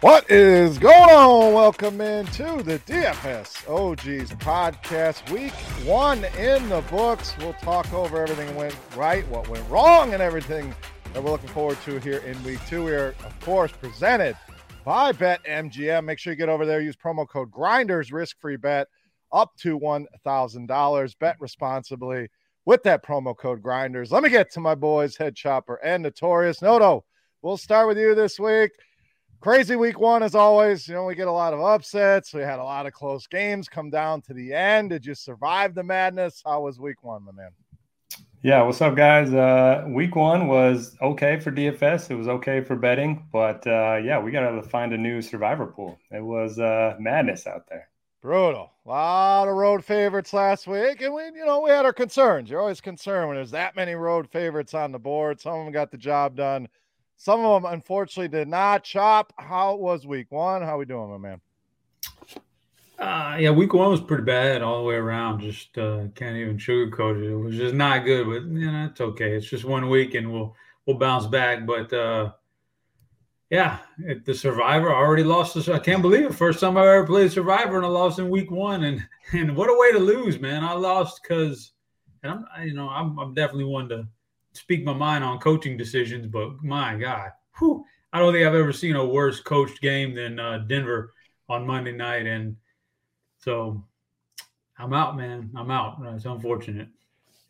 What is going on? Welcome into the DFS OGs podcast. Week one in the books. We'll talk over everything went right, what went wrong, and everything that we're looking forward to here in week two. We are, of course, presented by BetMGM. Make sure you get over there, use promo code Grinders, risk free bet up to $1,000. Bet responsibly with that promo code Grinders. Let me get to my boys, Head Chopper and Notorious. Noto, we'll start with you this week crazy week one as always. You know we get a lot of upsets. We had a lot of close games come down to the end. Did you survive the madness? How was week one my man? Yeah what's up guys? Uh week one was okay for dfs it was okay for betting but uh yeah we gotta find a new survivor pool. It was uh madness out there. Brutal. A lot of road favorites last week and we you know we had our concerns. You're always concerned when there's that many road favorites on the board. Some of them got the job done some of them, unfortunately, did not. Chop, how was week one? How we doing, my man? Uh, yeah, week one was pretty bad all the way around. Just uh, can't even sugarcoat it. It was just not good, but you know it's okay. It's just one week, and we'll we'll bounce back. But uh, yeah, the Survivor already lost. This, I can't believe it. First time I ever played Survivor, and I lost in week one. And and what a way to lose, man! I lost because, and I'm you know I'm I'm definitely one to speak my mind on coaching decisions, but my God, whew, I don't think I've ever seen a worse coached game than uh, Denver on Monday night. And so I'm out, man. I'm out. It's unfortunate.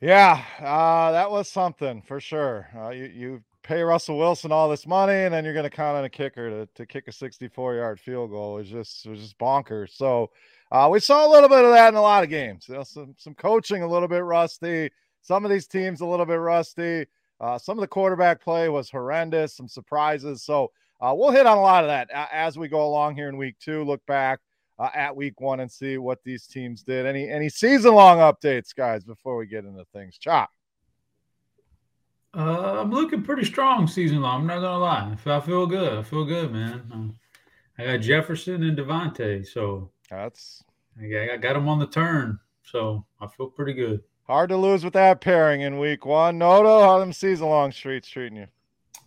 Yeah, uh, that was something for sure. Uh, you, you pay Russell Wilson all this money, and then you're going to count on a kicker to, to kick a 64 yard field goal. It was just it was just bonkers. So uh, we saw a little bit of that in a lot of games. You know, some some coaching a little bit rusty. Some of these teams a little bit rusty. Uh, some of the quarterback play was horrendous. Some surprises. So uh, we'll hit on a lot of that as we go along here in week two. Look back uh, at week one and see what these teams did. Any any season long updates, guys, before we get into things. Chop. Uh, I'm looking pretty strong season long. I'm not gonna lie. I feel good. I feel good, man. Um, I got Jefferson and Davante, so that's I got them on the turn. So I feel pretty good. Hard to lose with that pairing in week one. Noto, how them season long streets treating you?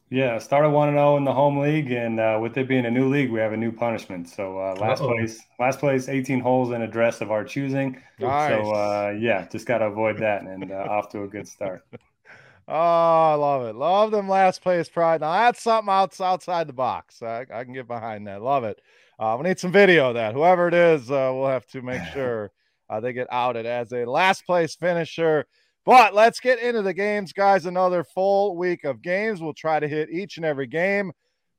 Yeah, started one and zero oh in the home league, and uh, with it being a new league, we have a new punishment. So uh, last Uh-oh. place, last place, eighteen holes in a dress of our choosing. Nice. So uh, yeah, just got to avoid that, and uh, off to a good start. oh, I love it. Love them last place pride. Now that's something outside the box. I, I can get behind that. Love it. Uh, we need some video of that. Whoever it is, uh, we'll have to make sure they get outed as a last place finisher. But let's get into the games, guys. Another full week of games. We'll try to hit each and every game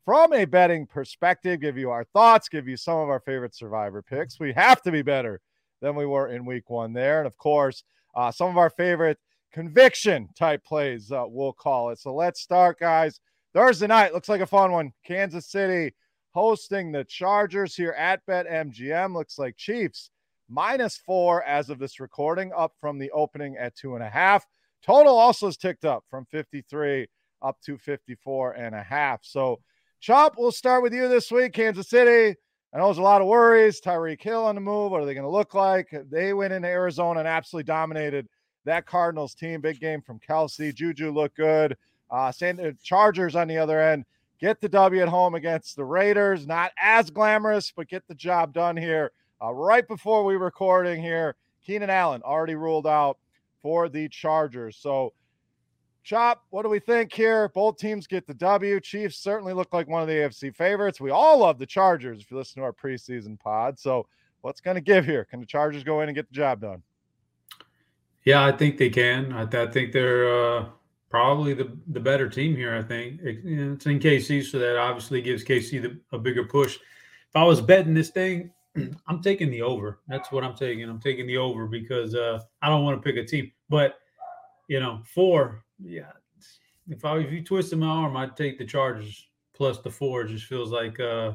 from a betting perspective, give you our thoughts, give you some of our favorite survivor picks. We have to be better than we were in week one there. And of course, uh, some of our favorite conviction type plays, uh, we'll call it. So let's start, guys. Thursday night looks like a fun one. Kansas City hosting the Chargers here at BetMGM. Looks like Chiefs minus four as of this recording, up from the opening at two and a half. Total also has ticked up from 53 up to 54 and a half. So, Chop, we'll start with you this week. Kansas City. I know there's a lot of worries. Tyreek Hill on the move. What are they going to look like? They went into Arizona and absolutely dominated that Cardinals team. Big game from Kelce. Juju looked good. Uh, San- Chargers on the other end get the W at home against the Raiders. Not as glamorous, but get the job done here. Uh, right before we recording here, Keenan Allen already ruled out for the Chargers. So, Chop, what do we think here? Both teams get the W. Chiefs certainly look like one of the AFC favorites. We all love the Chargers if you listen to our preseason pod. So, what's going to give here? Can the Chargers go in and get the job done? Yeah, I think they can. I, I think they're uh, probably the, the better team here. I think it, it's in KC, so that obviously gives KC the, a bigger push. If I was betting this thing, I'm taking the over. That's what I'm taking. I'm taking the over because uh, I don't want to pick a team. But you know, four, yeah. If I if you twisted my arm, I'd take the Chargers plus the four. It just feels like uh,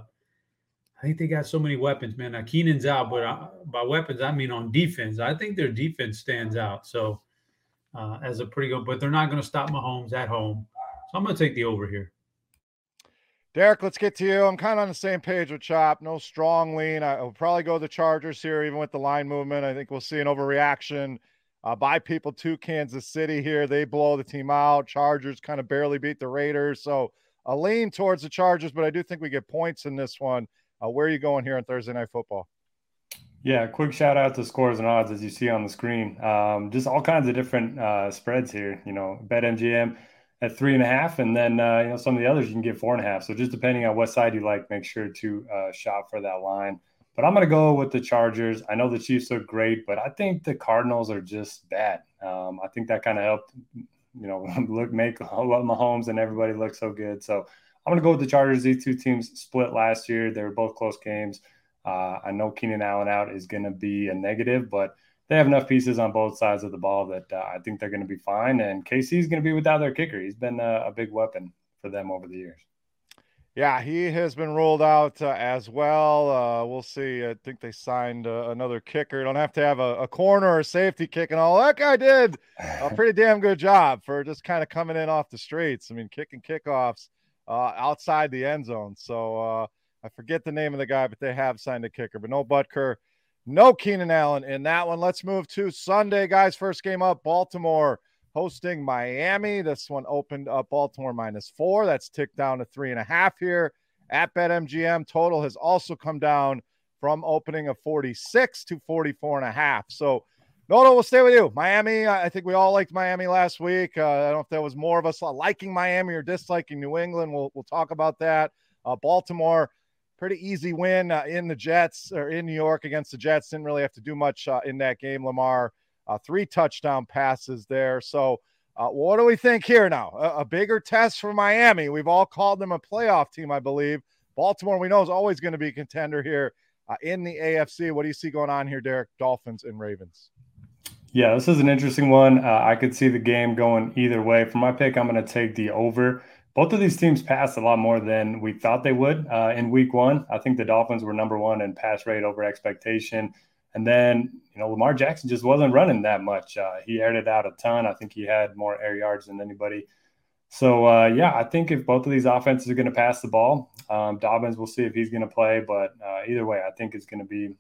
I think they got so many weapons, man. Now Keenan's out, but I, by weapons I mean on defense. I think their defense stands out. So uh, as a pretty good, but they're not going to stop Mahomes at home. So I'm going to take the over here. Derek, let's get to you. I'm kind of on the same page with Chop. No strong lean. I will probably go the Chargers here, even with the line movement. I think we'll see an overreaction uh, by people to Kansas City here. They blow the team out. Chargers kind of barely beat the Raiders. So a lean towards the Chargers, but I do think we get points in this one. Uh, where are you going here on Thursday Night Football? Yeah, quick shout out to scores and odds as you see on the screen. Um, just all kinds of different uh, spreads here. You know, BetMGM at three and a half, and then uh, you know some of the others you can get four and a half. So just depending on what side you like, make sure to uh, shop for that line. But I'm going to go with the Chargers. I know the Chiefs are great, but I think the Cardinals are just bad. Um, I think that kind of helped, you know, look make Mahomes and everybody look so good. So I'm going to go with the Chargers. These two teams split last year. They were both close games. Uh, I know Keenan Allen out is going to be a negative, but they have enough pieces on both sides of the ball that uh, I think they're going to be fine. And KC is going to be without their kicker. He's been a, a, big weapon for them over the years. Yeah, he has been ruled out uh, as well. Uh, we'll see. I think they signed uh, another kicker. Don't have to have a, a, corner or safety kick and all. That guy did a pretty damn good job for just kind of coming in off the streets. I mean, kicking kickoffs uh, outside the end zone. So uh, I forget the name of the guy, but they have signed a kicker. But no Butker no Keenan Allen in that one. Let's move to Sunday, guys. First game up Baltimore hosting Miami. This one opened up Baltimore minus four. That's ticked down to three and a half here at BetMGM. Total has also come down from opening of 46 to 44 and a half. So, Noto, we'll stay with you. Miami, I think we all liked Miami last week. Uh, I don't know if there was more of us liking Miami or disliking New England. We'll, we'll talk about that. Uh, Baltimore, pretty easy win uh, in the Jets or in New York against the Jets. Didn't really have to do much uh, in that game. Lamar, uh, three touchdown passes there. So, uh, what do we think here now? A, a, bigger test for Miami. We've all called them a playoff team, I believe. Baltimore, we know, is always going to be a contender here uh, in the AFC. What do you see going on here, Derek? Dolphins and Ravens. Yeah, this is an interesting one. Uh, I could see the game going either way. For my pick, I'm going to take the over both of these teams passed a lot more than we thought they would uh, in week one. I think the Dolphins were number one in pass rate over expectation. And then, you know, Lamar Jackson just wasn't running that much. Uh, he aired it out a ton. I think he had more air yards than anybody. So, uh, yeah, I think if both of these offenses are going to pass the ball, um, Dobbins, we'll see if he's going to play. But uh, either way, I think it's going to be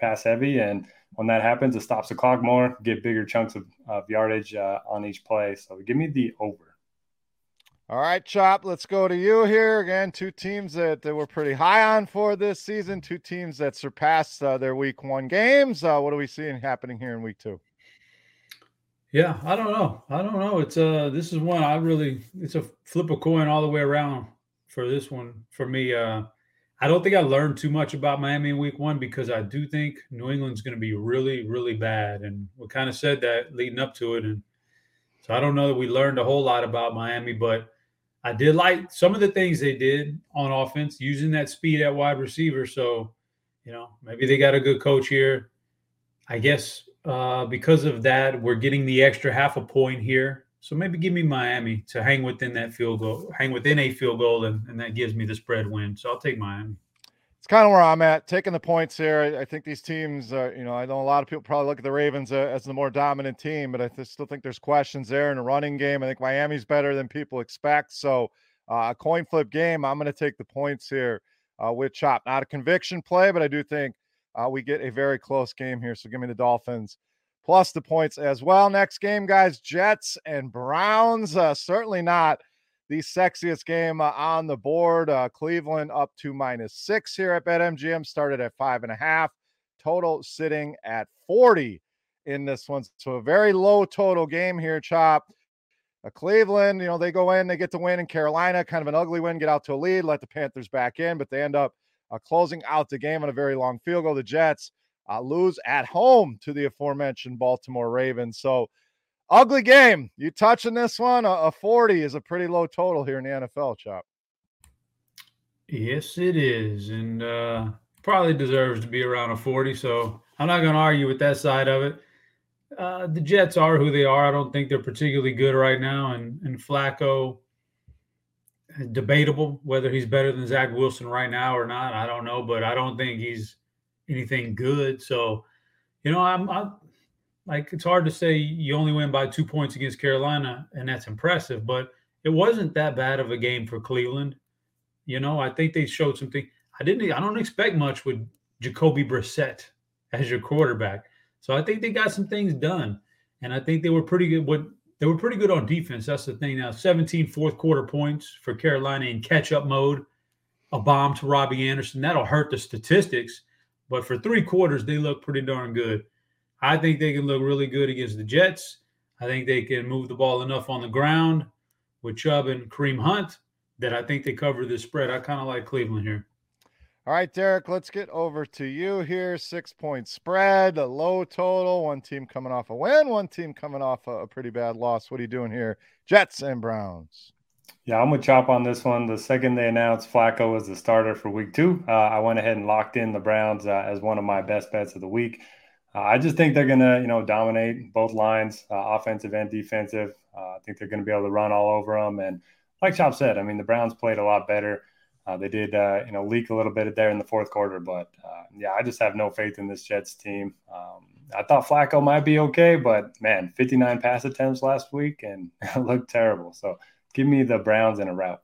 pass heavy. And when that happens, it stops the clock more, get bigger chunks of, of yardage uh, on each play. So give me the over. All right, Chop, let's go to you here. Again, two teams that, that we're pretty high on for this season, two teams that surpassed uh, their week one games. Uh, what are we seeing happening here in week two? Yeah, I don't know. I don't know. It's uh this is one I really it's a flip a coin all the way around for this one for me. Uh I don't think I learned too much about Miami in week one because I do think New England's going to be really, really bad. And we kind of said that leading up to it. And so I don't know that we learned a whole lot about Miami, but I did like some of the things they did on offense, using that speed at wide receiver. So, you know, maybe they got a good coach here. I guess uh, because of that, we're getting the extra half a point here. So maybe give me Miami to hang within that field goal, hang within a field goal, and, and that gives me the spread win. So I'll take Miami. It's kind of where I'm at, taking the points here. I, I think these teams, are, you know, I know a lot of people probably look at the Ravens uh, as the more dominant team, but I th- still think there's questions there in a running game. I think Miami's better than people expect. So uh, a coin flip game, I'm going to take the points here uh, with Chop. Not a conviction play, but I do think uh, we get a very close game here. So give me the Dolphins plus the points as well. Next game, guys, Jets and Browns. Uh, certainly not the sexiest game uh, on the board. Uh, Cleveland up to minus six here at BetMGM, started at five and a half. Total sitting at 40 in this one. So a very low total game here, Chop. Uh, Cleveland, you know, they go in, they get to win in Carolina, kind of an ugly win, get out to a lead, let the Panthers back in, but they end up uh, closing out the game on a very long field goal. The Jets uh, lose at home to the aforementioned Baltimore Ravens. So, ugly game. You touching this one? A, a 40 is a pretty low total here in the NFL, Chop. Yes, it is. And uh, probably deserves to be around a 40. So, I'm not going to argue with that side of it. Uh, the Jets are who they are. I don't think they're particularly good right now. And, and Flacco, debatable whether he's better than Zach Wilson right now or not. I don't know, but I don't think he's anything good. So, you know, I'm, I'm like it's hard to say you only win by two points against Carolina, and that's impressive, but it wasn't that bad of a game for Cleveland. You know, I think they showed something. I didn't. I don't expect much with Jacoby Brissett as your quarterback. So I think they got some things done, and I think they were pretty good. What they were pretty good on defense. That's the thing. Now, 17 fourth quarter points for Carolina in catch up mode. A bomb to Robbie Anderson. That'll hurt the statistics but for three quarters, they look pretty darn good. I think they can look really good against the Jets. I think they can move the ball enough on the ground with Chubb and Kareem Hunt that I think they cover the spread. I kind of like Cleveland here. All right, Derek, let's get over to you here. Six point spread, a low total, one team coming off a win, one team coming off a, a pretty bad loss. What are you doing here? Jets and Browns. Yeah, I'm gonna chop on this one. The second they announced Flacco was the starter for Week Two, uh, I went ahead and locked in the Browns uh, as one of my best bets of the week. Uh, I just think they're gonna, you know, dominate both lines, uh, offensive and defensive. Uh, I think they're gonna be able to run all over them. And like Chop said, I mean, the Browns played a lot better. Uh, they did, you know, leak a little bit there in the fourth quarter, but yeah, I just have no faith in this Jets team. Um, I thought Flacco might be okay, but man, 59 pass attempts last week and looked terrible. So give me the Browns in a route.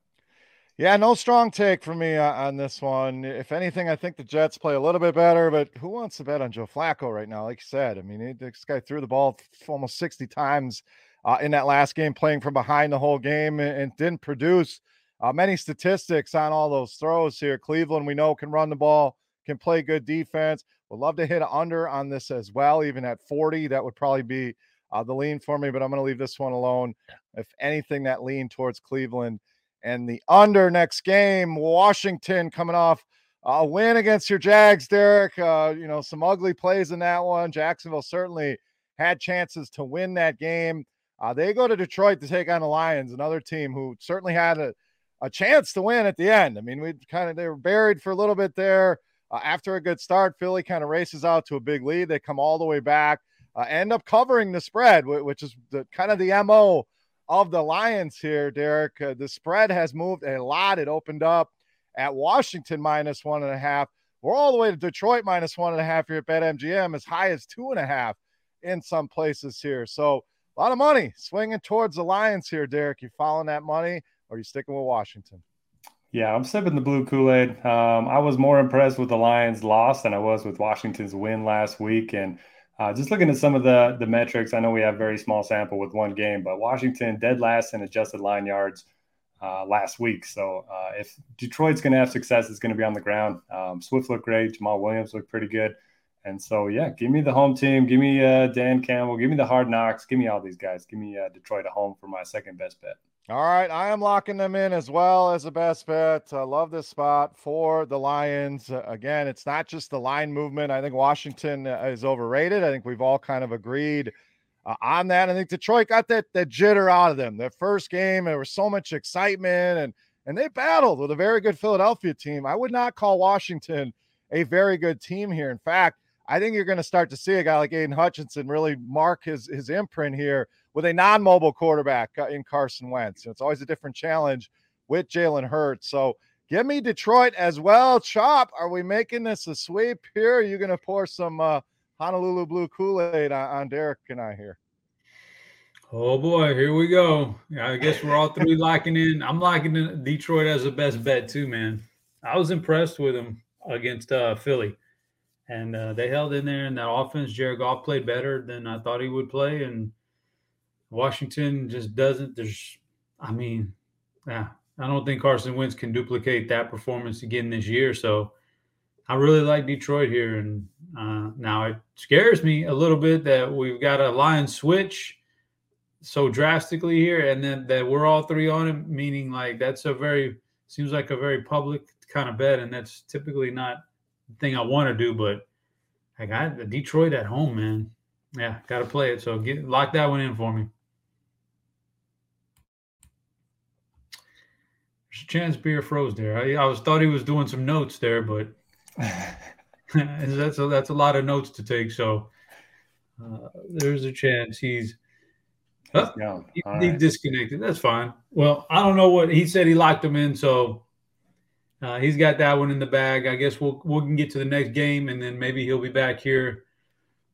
Yeah, no strong take for me uh, on this one. If anything, I think the Jets play a little bit better, but who wants to bet on Joe Flacco right now? Like you said, I mean, this guy threw the ball almost 60 times uh, in that last game, playing from behind the whole game and, and didn't produce uh, many statistics on all those throws here. Cleveland, we know, can run the ball, can play good defense. Would love to hit under on this as well, even at 40. That would probably be uh, the lean for me, but I'm going to leave this one alone. If anything, that lean towards Cleveland and the under next game. Washington coming off a win against your Jags, Derek. Uh, you know, some ugly plays in that one. Jacksonville certainly had chances to win that game. Uh, they go to Detroit to take on the Lions, another team who certainly had a, a chance to win at the end. I mean, we kind of they were buried for a little bit there. Uh, after a good start, Philly kind of races out to a big lead. They come all the way back uh, end up covering the spread, which is the, kind of the MO of the Lions here, Derek. Uh, the spread has moved a lot. It opened up at Washington minus one and a half. We're all the way to Detroit minus one and a half here at BetMGM, as high as two and a half in some places here. So a lot of money swinging towards the Lions here, Derek. You following that money or are you sticking with Washington? Yeah, I'm sipping the blue Kool Aid. Um, I was more impressed with the Lions' loss than I was with Washington's win last week. And uh, just looking at some of the the metrics, I know we have very small sample with one game, but Washington dead last in adjusted line yards. uh, last week. So uh, if Detroit's going to have success, it's going to be on the ground. Um, Swift looked great. Jamaal Williams looked pretty good. And so, yeah, give me the home team. Give me uh, Dan Campbell. Give me the hard knocks. Give me all these guys. Give me uh, Detroit at home for my second best bet. All right. I am locking them in as well as a best bet. I love this spot for the Lions. Uh, again, it's not just the line movement. I think Washington uh, is overrated. I think we've all kind of agreed uh, on that. I think Detroit got that that jitter out of them. Their first game, there was so much excitement, and and they battled with a very good Philadelphia team. I would not call Washington a very good team here. In fact, I think you're going to start to see a guy like Aidan Hutchinson really mark his his imprint here with a non-mobile quarterback uh, in Carson Wentz. It's always a different challenge with Jalen Hurts. So give me Detroit as well. Chop, are we making this a sweep here? Are you going to pour some uh, Honolulu Blue Kool Aid on, on Derek and I here? Oh boy, here we go. I guess we're all three locking in. I'm locking in Detroit as the best bet too, man. I was impressed with them against uh, Philly, and uh, they held in there. And that offense, Jared Goff played better than I thought he would play, and Washington just doesn't. There's, I mean, yeah, I don't think Carson Wentz can duplicate that performance again this year. So I really like Detroit here, and uh, now it scares me a little bit that we've got a line switch so drastically here, and then that we're all three on him, meaning like that's a very seems like a very public kind of bet, and that's typically not the thing I want to do. But I got the Detroit at home, man. Yeah, got to play it. So get lock that one in for me. There's a chance beer froze there. I, I was thought he was doing some notes there, but that's a, that's a lot of notes to take. So uh, there's a chance he's he, he disconnected. That's fine. Well, I don't know what he said. He locked him in, so uh, he's got that one in the bag. I guess we'll we can get to the next game, and then maybe he'll be back here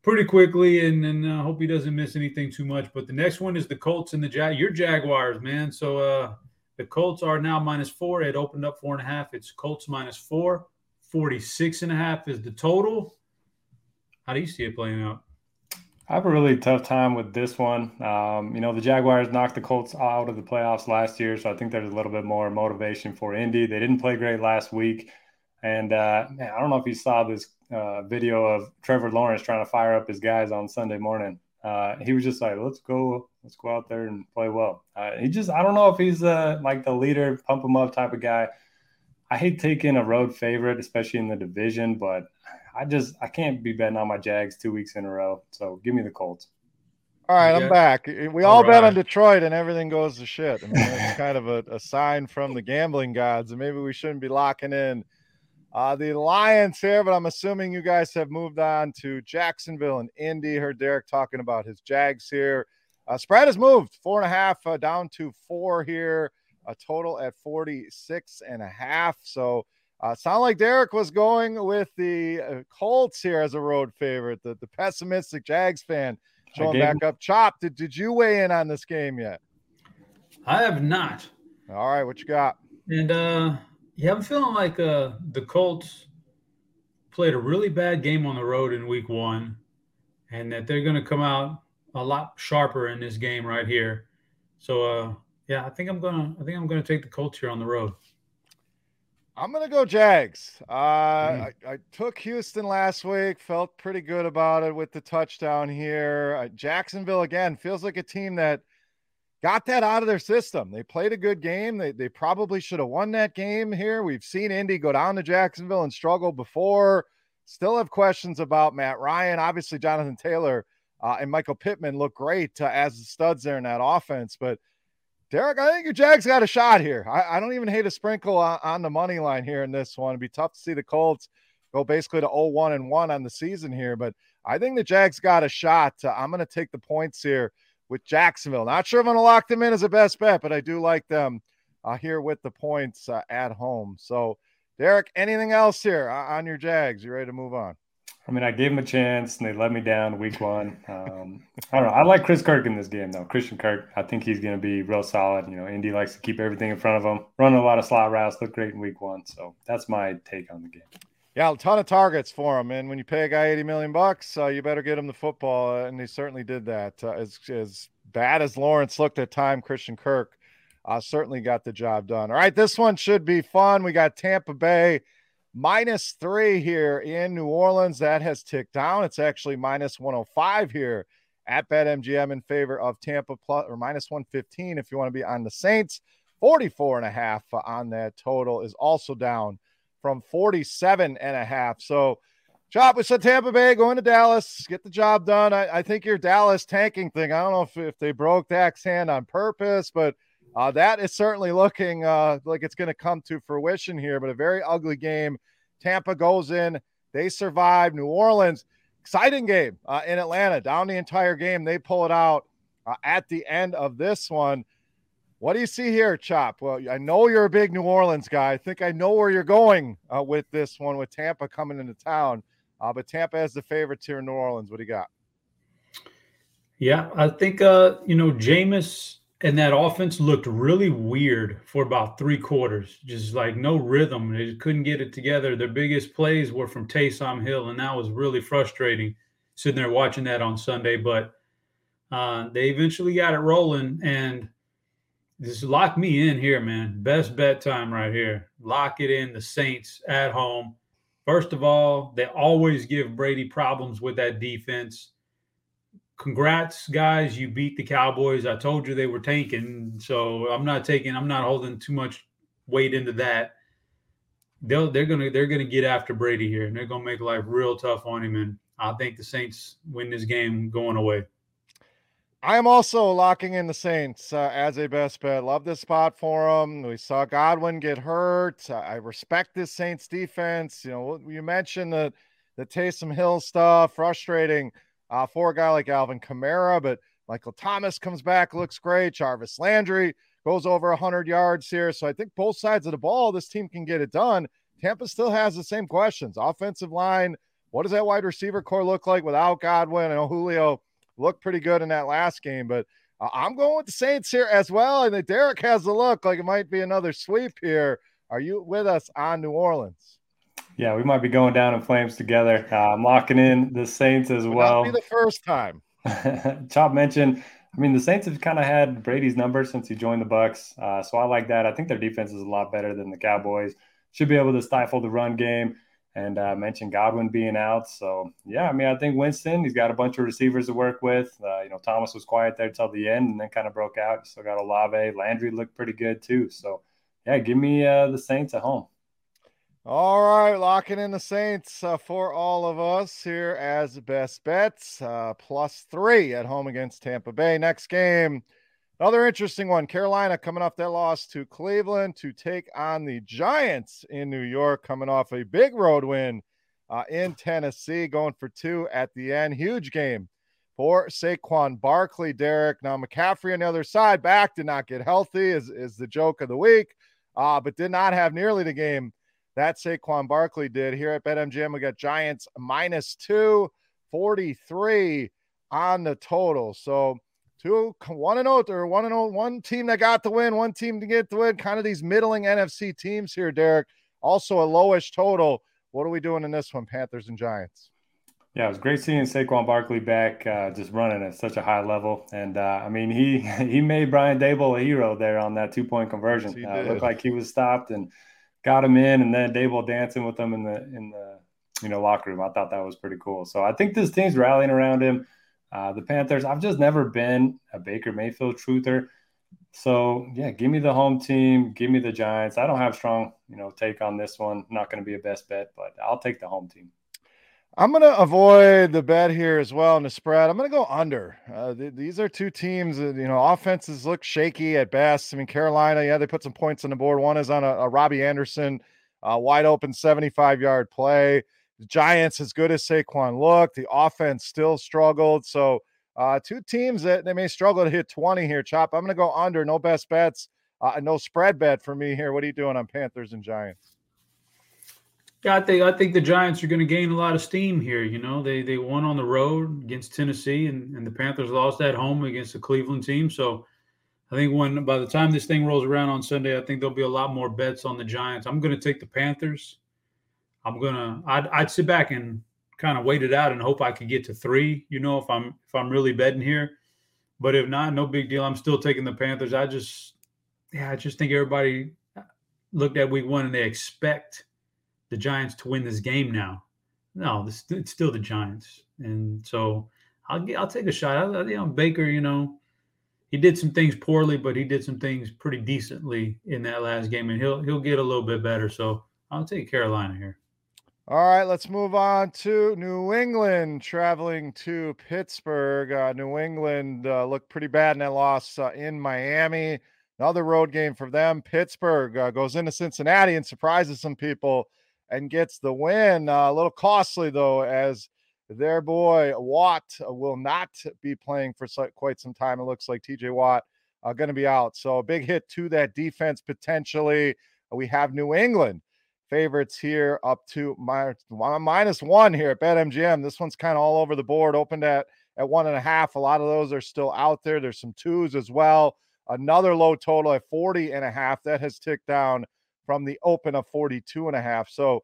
pretty quickly. And then I uh, hope he doesn't miss anything too much. But the next one is the Colts and the Jag. Your Jaguars, man. So uh, the Colts are now minus four. It opened up four and a half. It's Colts minus four. 46 and a half is the total. How do you see it playing out? I have a really tough time with this one. Um, you know, the Jaguars knocked the Colts out of the playoffs last year, so I think there's a little bit more motivation for Indy. They didn't play great last week, and uh, man, I don't know if you saw this uh, video of Trevor Lawrence trying to fire up his guys on Sunday morning. Uh, he was just like, "Let's go, let's go out there and play well." Uh, he just, I don't know if he's uh, like the leader, pump him up type of guy. I hate taking a road favorite, especially in the division, but I just I can't be betting on my Jags two weeks in a row. So give me the Colts. All right, I'm back. We all, all right. bet on Detroit, and everything goes to shit. I mean, it's kind of a, a, sign from the gambling gods, and maybe we shouldn't be locking in uh, the Lions here. But I'm assuming you guys have moved on to Jacksonville and Indy. Heard Derek talking about his Jags here. Uh, spread has moved four and a half uh, down to four here. A total at 46 and a half. So uh, sound like Derek was going with the uh, Colts here as a road favorite, the, the pessimistic Jags fan showing back up. Chop, did, did you weigh in on this game yet? I have not. All right, what you got? And uh yeah, I'm feeling like uh the Colts played a really bad game on the road in week one, and that they're gonna come out a lot sharper in this game right here. So uh yeah, I think I'm gonna I think I'm gonna take the Colts here on the road. I'm gonna go Jags. Uh, mm. I, I, took Houston last week. Felt pretty good about it with the touchdown here. Uh, Jacksonville again feels like a team that got that out of their system. They played a good game. They they probably should have won that game here. We've seen Indy go down to Jacksonville and struggle before. Still have questions about Matt Ryan. Obviously, Jonathan Taylor uh, and Michael Pittman look great uh, as the studs there in that offense, but Derek, I think your Jags got a shot here. I, I don't even hate a sprinkle on, on, the money line here in this one. It'd be tough to see the Colts go basically to 0 1 and 1 on the season here, but I think the Jags got a shot. Uh, I'm going to take the points here with Jacksonville. Not sure I'm going to lock them in as a best bet, but I do like them uh, here with the points uh, at home. So, Derek, anything else here on your Jags? You ready to move on? I mean, I gave him a chance and they let me down week one. Um, I don't know. I like Chris Kirk in this game, though. Christian Kirk, I think he's going to be real solid. You know, Indy likes to keep everything in front of him, run a lot of slot routes, look great in week one. So that's my take on the game. Yeah, a ton of targets for him. And when you pay a guy 80 million bucks, uh, you better get him the football. Uh, and he certainly did that. Uh, as, as bad as Lawrence looked at time, Christian Kirk uh, certainly got the job done. All right, this one should be fun. We got Tampa Bay minus three here in New Orleans. That has ticked down. It's actually minus 105 here at BetMGM in favor of Tampa plus or minus 115 if you want to be on the Saints. 44 and a half on that total is also down from 47 and a half. So, Chop, we said Tampa Bay going to Dallas, get the job done. I, I think your Dallas tanking thing, I don't know if, if they broke Dak's hand on purpose, but uh, that is certainly looking uh, like it's going to come to fruition here, but a very ugly game. Tampa goes in, they survive. New Orleans, exciting game uh, in Atlanta, down the entire game. They pull it out uh, at the end of this one. What do you see here, Chop? Well, I know you're a big New Orleans guy. I think I know where you're going uh, with this one, with Tampa coming into town. Uh, but Tampa has the favorites here in New Orleans. What do you got? Yeah, I think you know Jameis and that offense looked really weird for about three quarters, just like no rhythm. They couldn't get it together. Their biggest plays were from Taysom Hill, and that was really frustrating sitting there watching that on Sunday. But uh, they eventually got it rolling, and just lock me in here, man. Best bet time right here. Lock it in. The Saints at home. First of all, they always give Brady problems with that defense congrats, guys. You beat the Cowboys. I told you they were tanking. So I'm not taking, I'm not holding too much weight into that. They'll, they're gonna they're gonna get after Brady here, and they're gonna make life real tough on him. And I think the Saints win this game going away. I am also locking in the Saints uh, as a best bet. Love this spot for them. We saw Godwin get hurt. I respect this Saints defense. You know, you mentioned the the Taysom Hill stuff, frustrating uh, for a guy like Alvin Kamara, but Michael Thomas comes back, looks great. Jarvis Landry goes over 100 yards here. So I think both sides of the ball, this team can get it done. Tampa still has the same questions. Offensive line, what does that wide receiver core look like without Godwin? I know Julio looked pretty good in that last game, but uh, I'm going with the Saints here as well. And Derek has the look like it might be another sweep here. Are you with us on New Orleans? Yeah, we might be going down in flames together. Uh, I'm locking in the Saints as Would well. Not be the first time. Chop mentioned. I mean, the Saints have kind of had Brady's number since he joined the Bucs, uh, so I like that. I think their defense is a lot better than the Cowboys. Should be able to stifle the run game. And uh, mentioned Godwin being out, so yeah. I mean, I think Winston. He's got a bunch of receivers to work with. Uh, you know, Thomas was quiet there till the end, and then kind of broke out. Still got Olave. Landry looked pretty good too. So yeah, give me uh, the Saints at home. All right, locking in the Saints uh, for all of us here as best bets. Uh, plus three at home against Tampa Bay. Next game, another interesting one. Carolina coming off their loss to Cleveland to take on the Giants in New York, coming off a big road win uh, in Tennessee, going for two at the end. Huge game for Saquon Barkley, Derek. Now, McCaffrey on the other side, back did not get healthy, is, is the joke of the week, uh, but did not have nearly the game that Saquon Barkley did. Here at BetMGM, we got Giants minus 243 on the total. So two one and oh, or one and. Oh, one team that got the win, one team to get the win. Kind of these middling NFC teams here, Derek. Also a lowish total. What are we doing in this one, Panthers and Giants? Yeah, it was great seeing Saquon Barkley back, uh, just running at such a high level. And uh, I mean, he he made Brian Daboll a hero there on that two point conversion. Yes, uh, looked like he was stopped and got him in, and then Daboll dancing with them in the in the you know locker room. I thought that was pretty cool. So I think this team's rallying around him. Uh, the Panthers. I've just never been a Baker Mayfield truther. So yeah, give me the home team. Give me the Giants. I don't have strong you know take on this one. Not going to be a best bet, but I'll take the home team. I'm going to avoid the bet here as well in the spread. I'm going to go under. Uh, th- these are two teams that, you know, offenses look shaky at best. I mean, Carolina, yeah, they put some points on the board. One is on a, a Robbie Anderson, uh, wide open 75 yard play. The Giants, as good as Saquon looked, the offense still struggled. So, uh, two teams that they may struggle to hit 20 here, Chop. I'm going to go under. No best bets, uh, no spread bet for me here. What are you doing on Panthers and Giants? Yeah, I think I think the Giants are going to gain a lot of steam here. You know, they they won on the road against Tennessee, and, and the Panthers lost at home against the Cleveland team. So I think when by the time this thing rolls around on Sunday, I think there'll be a lot more bets on the Giants. I'm going to take the Panthers. I'm gonna I'd, I'd sit back and kind of wait it out and hope I could get to three. You know, if I'm if I'm really betting here, but if not, no big deal. I'm still taking the Panthers. I just yeah, I just think everybody looked at week one and they expect the Giants to win this game now. No, this, it's still the Giants, and so I'll get, I'll take a shot. I, you know, Baker, you know, he did some things poorly, but he did some things pretty decently in that last game, and he'll he'll get a little bit better. So I'll take Carolina here. All right, let's move on to New England traveling to Pittsburgh. Uh, New England uh, looked pretty bad in that loss uh, in Miami. Another road game for them. Pittsburgh uh, goes into Cincinnati and surprises some people and gets the win. Uh, a little costly, though, as their boy Watt will not be playing for quite some time. It looks like TJ Watt uh, going to be out. So a big hit to that defense potentially. We have New England favorites here up to minus, minus one here at BetMGM. This one's kind of all over the board, opened at at one and a half. A lot of those are still out there. There's some twos as well. Another low total at 40 and a half. That has ticked down from the open of 42 and a half. So,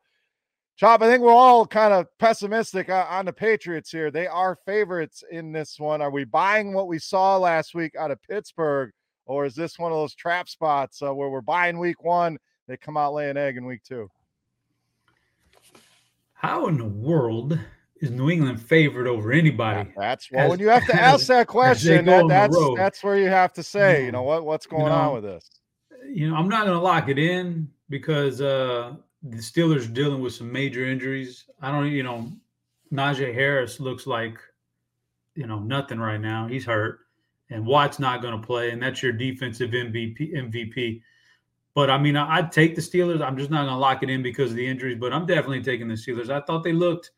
Chop, I think we're all kind of pessimistic on the Patriots here. They are favorites in this one. Are we buying what we saw last week out of Pittsburgh, or is this one of those trap spots uh, where we're buying week one? They come out laying egg in week two. How in the world is New England favored over anybody? Yeah, that's well, as, when you have to ask that question, that, that's that's where you have to say, you know, what what's going you know, on with this. You know, I'm not going to lock it in because uh the Steelers are dealing with some major injuries. I don't, you know, Najee Harris looks like, you know, nothing right now. He's hurt, and Watt's not going to play, and that's your defensive MVP. MVP. But I mean, I'd take the Steelers. I'm just not going to lock it in because of the injuries, but I'm definitely taking the Steelers. I thought they looked,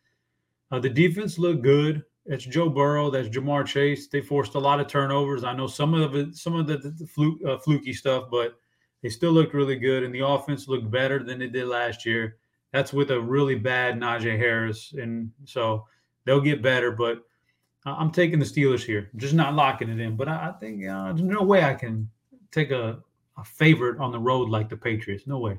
uh, the defense looked good. That's Joe Burrow. That's Ja'Marr Chase. They forced a lot of turnovers. I know some of it, some of the, the fluke, uh, fluky stuff, but they still looked really good, and the offense looked better than it did last year. That's with a really bad Najee Harris, and so they'll get better. But I'm taking the Steelers here, just not locking it in. But I, think uh, there's no way I can take a a favorite on the road like the Patriots. No way.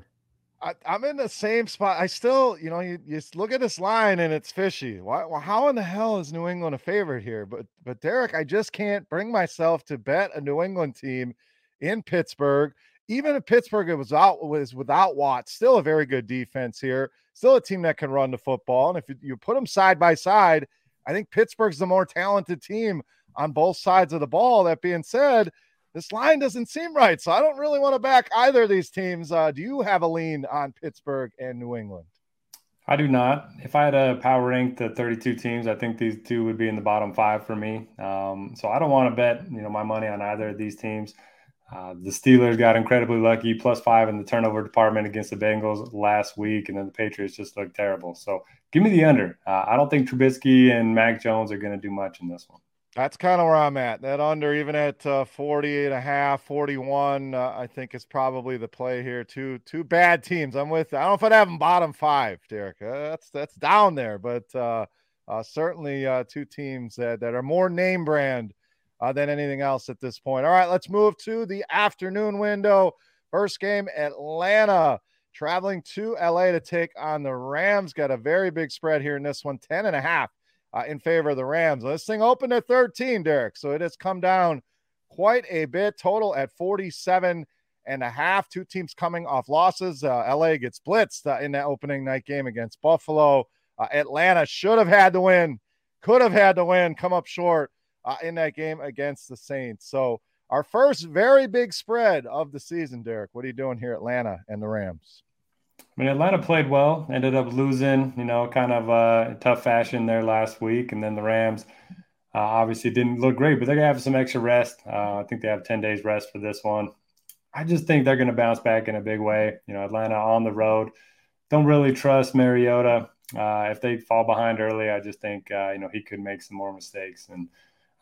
I, am in the same spot. I still, you know, you, you look at this line and it's fishy. Why, well, how in the hell is New England a favorite here? But, but Derek, I just can't bring myself to bet a New England team in Pittsburgh. Even if Pittsburgh was out was without Watt, still a very good defense here. Still a team that can run the football. And if you, you put them side by side, I think Pittsburgh's the more talented team on both sides of the ball. That being said, this line doesn't seem right. So I don't really want to back either of these teams. Uh, do you have a lean on Pittsburgh and New England? I do not. If I had a power rank the 32 teams, I think these two would be in the bottom five for me. Um, so I don't want to bet, you know, my money on either of these teams. Uh, the Steelers got incredibly lucky, plus five in the turnover department against the Bengals last week, and then the Patriots just looked terrible. So give me the under. Uh, I don't think Trubisky and Mac Jones are going to do much in this one. That's kind of where I'm at. That under, even at uh, 40 and a half, 41, uh, I think is probably the play here. Two two bad teams. I'm with. I don't know if I'd have them bottom five, Derek. Uh, that's that's down there, but uh, uh, certainly two teams that, that are more name brand than anything else at this point. All right, let's move to the afternoon window. First game, Atlanta traveling to LA to take on the Rams. Got a very big spread here in this one, 10 and a half uh, in favor of the Rams. This thing opened at 13, Derek. So it has come down quite a bit. Total at 47 and a half. Two teams coming off losses. Uh, LA gets blitzed uh, in that opening night game against Buffalo. Uh, Atlanta should have had the win, could have had the win, come up short uh, in that game against the Saints. So our first very big spread of the season, Derek. What are you doing here, Atlanta and the Rams? I mean, Atlanta played well, ended up losing, you know, kind of uh, tough fashion there last week. And then the Rams uh, obviously didn't look great, but they're going to have some extra rest. Uh, I think they have 10 days rest for this one. I just think they're going to bounce back in a big way. You know, Atlanta on the road. Don't really trust Mariota. Uh, if they fall behind early, I just think, uh, you know, he could make some more mistakes. And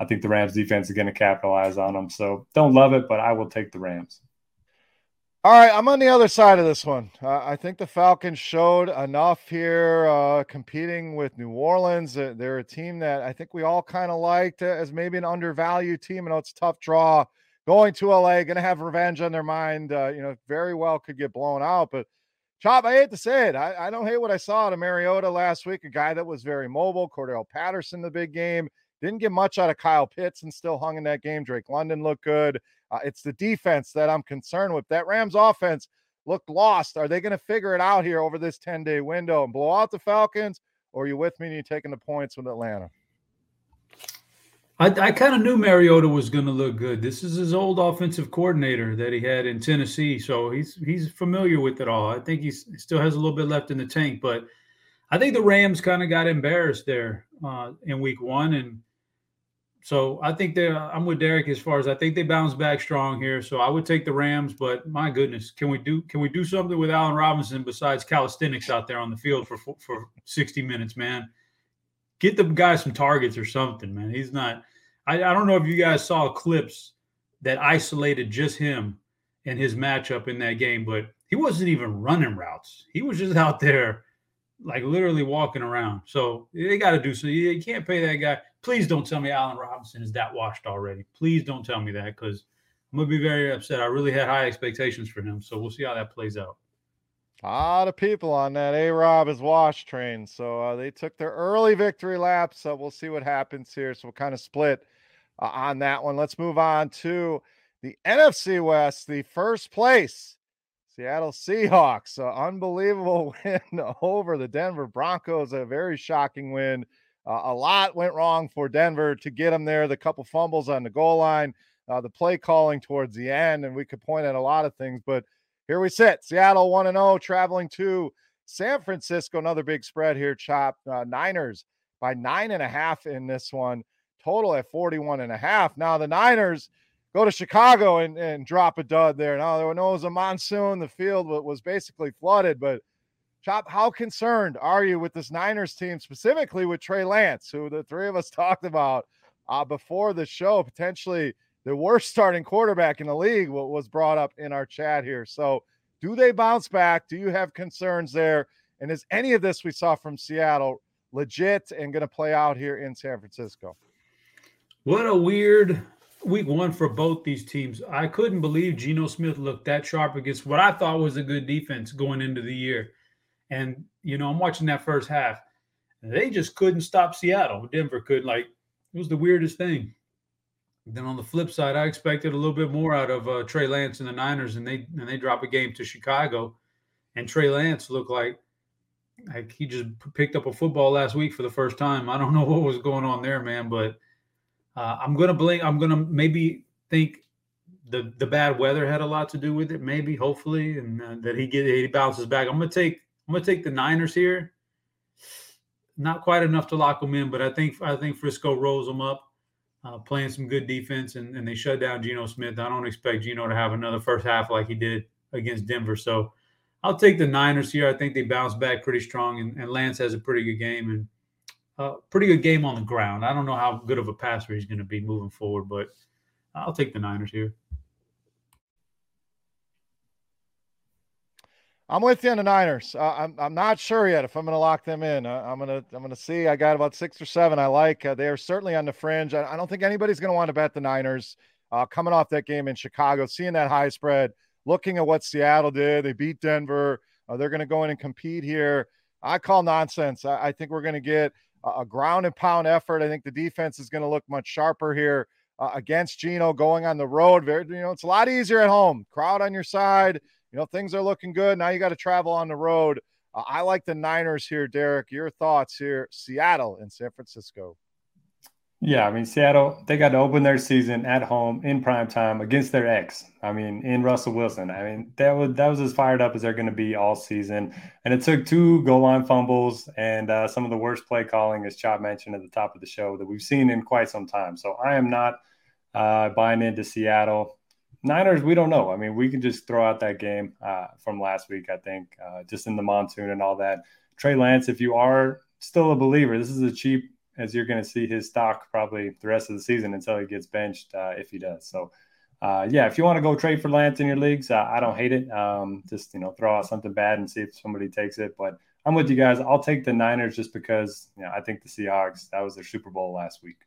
I think the Rams defense is going to capitalize on them. So don't love it, but I will take the Rams. All right, I'm on the other side of this one. Uh, I think the Falcons showed enough here, uh, competing with New Orleans. Uh, they're a team that I think we all kind of liked as maybe an undervalued team. I know it's a tough draw going to LA, going to have revenge on their mind. Uh, you know, very well could get blown out. But Chop, I hate to say it, I, I don't hate what I saw to Mariota last week. A guy that was very mobile. Cordarrelle Patterson, the big game, Didn't get much out of Kyle Pitts and still hung in that game. Drake London looked good. Uh, it's the defense that I'm concerned with. That Rams offense looked lost. Are they going to figure it out here over this 10 day window and blow out the Falcons? Or are you with me and you taking the points with Atlanta? I, I kind of knew Mariota was going to look good. This is his old offensive coordinator that he had in Tennessee, so he's he's familiar with it all. I think he still has a little bit left in the tank, but I think the Rams kind of got embarrassed there uh, in Week One, and so I think they I'm with Derek as far as I think they bounce back strong here. So I would take the Rams, but my goodness, can we do can we do something with Allen Robinson besides calisthenics out there on the field for for 60 minutes, man? Get the guy some targets or something, man. He's not. I, I don't know if you guys saw clips that isolated just him and his matchup in that game, but he wasn't even running routes. He was just out there, like literally walking around. So they got to do so. You can't pay that guy please don't tell me Allen Robinson is that washed already. Please don't tell me that because I'm gonna be very upset. I really had high expectations for him, so we'll see how that plays out. A lot of people on that A Rob is wash train, so uh, they took their early victory lap. So we'll see what happens here. So we'll kind of split uh, on that one. Let's move on to the NFC West, the first place. Seattle Seahawks, unbelievable win over the Denver Broncos, a very shocking win. Uh, a lot went wrong for Denver to get them there. The couple fumbles on the goal line, uh, the play calling towards the end, and we could point at a lot of things. But here we sit Seattle 1 0, traveling to San Francisco. Another big spread here, Chop. Uh, Niners by nine and a half in this one, total at 41 and a half. Now, the Niners go to Chicago and, and drop a dud there. Now, there was a monsoon. The field was basically flooded, but Chop, how concerned are you with this Niners team, specifically with Trey Lance, who the three of us talked about uh, before the show, potentially the worst starting quarterback in the league, what was brought up in our chat here. So, do they bounce back? Do you have concerns there? And is any of this we saw from Seattle legit and going to play out here in San Francisco? What a weird week one for both these teams. I couldn't believe Geno Smith looked that sharp against what I thought was a good defense going into the year. And, you know, I'm watching that first half. They just couldn't stop Seattle. Denver couldn't like it was the weirdest thing. Then on the flip side, I expected a little bit more out of uh, Trey Lance and the Niners, and they and they drop a game to Chicago, and Trey Lance looked like like he just picked up a football last week for the first time. I don't know what was going on there, man, but uh, I'm gonna blink. I'm gonna maybe think the the bad weather had a lot to do with it, maybe, hopefully, and uh, that he get he bounces back. I'm gonna take I'm gonna take the Niners here. Not quite enough to lock them in, but I think I think Frisco rolls them up, uh, playing some good defense, and, and they shut down Geno Smith. I don't expect Geno to have another first half like he did against Denver. So I'll take the Niners here. I think they bounce back pretty strong, and, and Lance has a pretty good game and uh, pretty good game on the ground. I don't know how good of a passer he's going to be moving forward, but I'll take the Niners here. I'm with you on the Niners. Uh, I'm I'm not sure yet if I'm going to lock them in. Uh, I'm gonna I'm gonna see. I got about six or seven I like. Uh, they are certainly on the fringe. I, I don't think anybody's going to want to bet the Niners. Uh, coming off that game in Chicago, seeing that high spread, looking at what Seattle did, they beat Denver. Uh, they're going to go in and compete here. I call nonsense. I, I think we're going to get a, a, ground and pound effort. I think the defense is going to look much sharper here uh, against Geno going on the road. Very, you know, it's a lot easier at home. Crowd on your side you know, things are looking good. Now you got to travel on the road. Uh, I like the Niners here, Derek. Your thoughts here, Seattle and San Francisco. Yeah, I mean Seattle, they got to open their season at home in prime time against their ex. I mean, in Russell Wilson. I mean, that was that was as fired up as they're going to be all season. And it took two goal line fumbles and uh, some of the worst play calling, as Chop mentioned at the top of the show, that we've seen in quite some time. So I am not uh, buying into Seattle. Niners, we don't know. I mean, we can just throw out that game uh, from last week, I think, uh, just in the monsoon and all that. Trey Lance, if you are still a believer, this is as cheap as you're going to see his stock probably the rest of the season until he gets benched, uh, if he does. So, uh, yeah, if you want to go trade for Lance in your leagues, uh, I don't hate it. Um, just you know, throw out something bad and see if somebody takes it. But I'm with you guys. I'll take the Niners just because you know, I think the Seahawks that was their Super Bowl last week.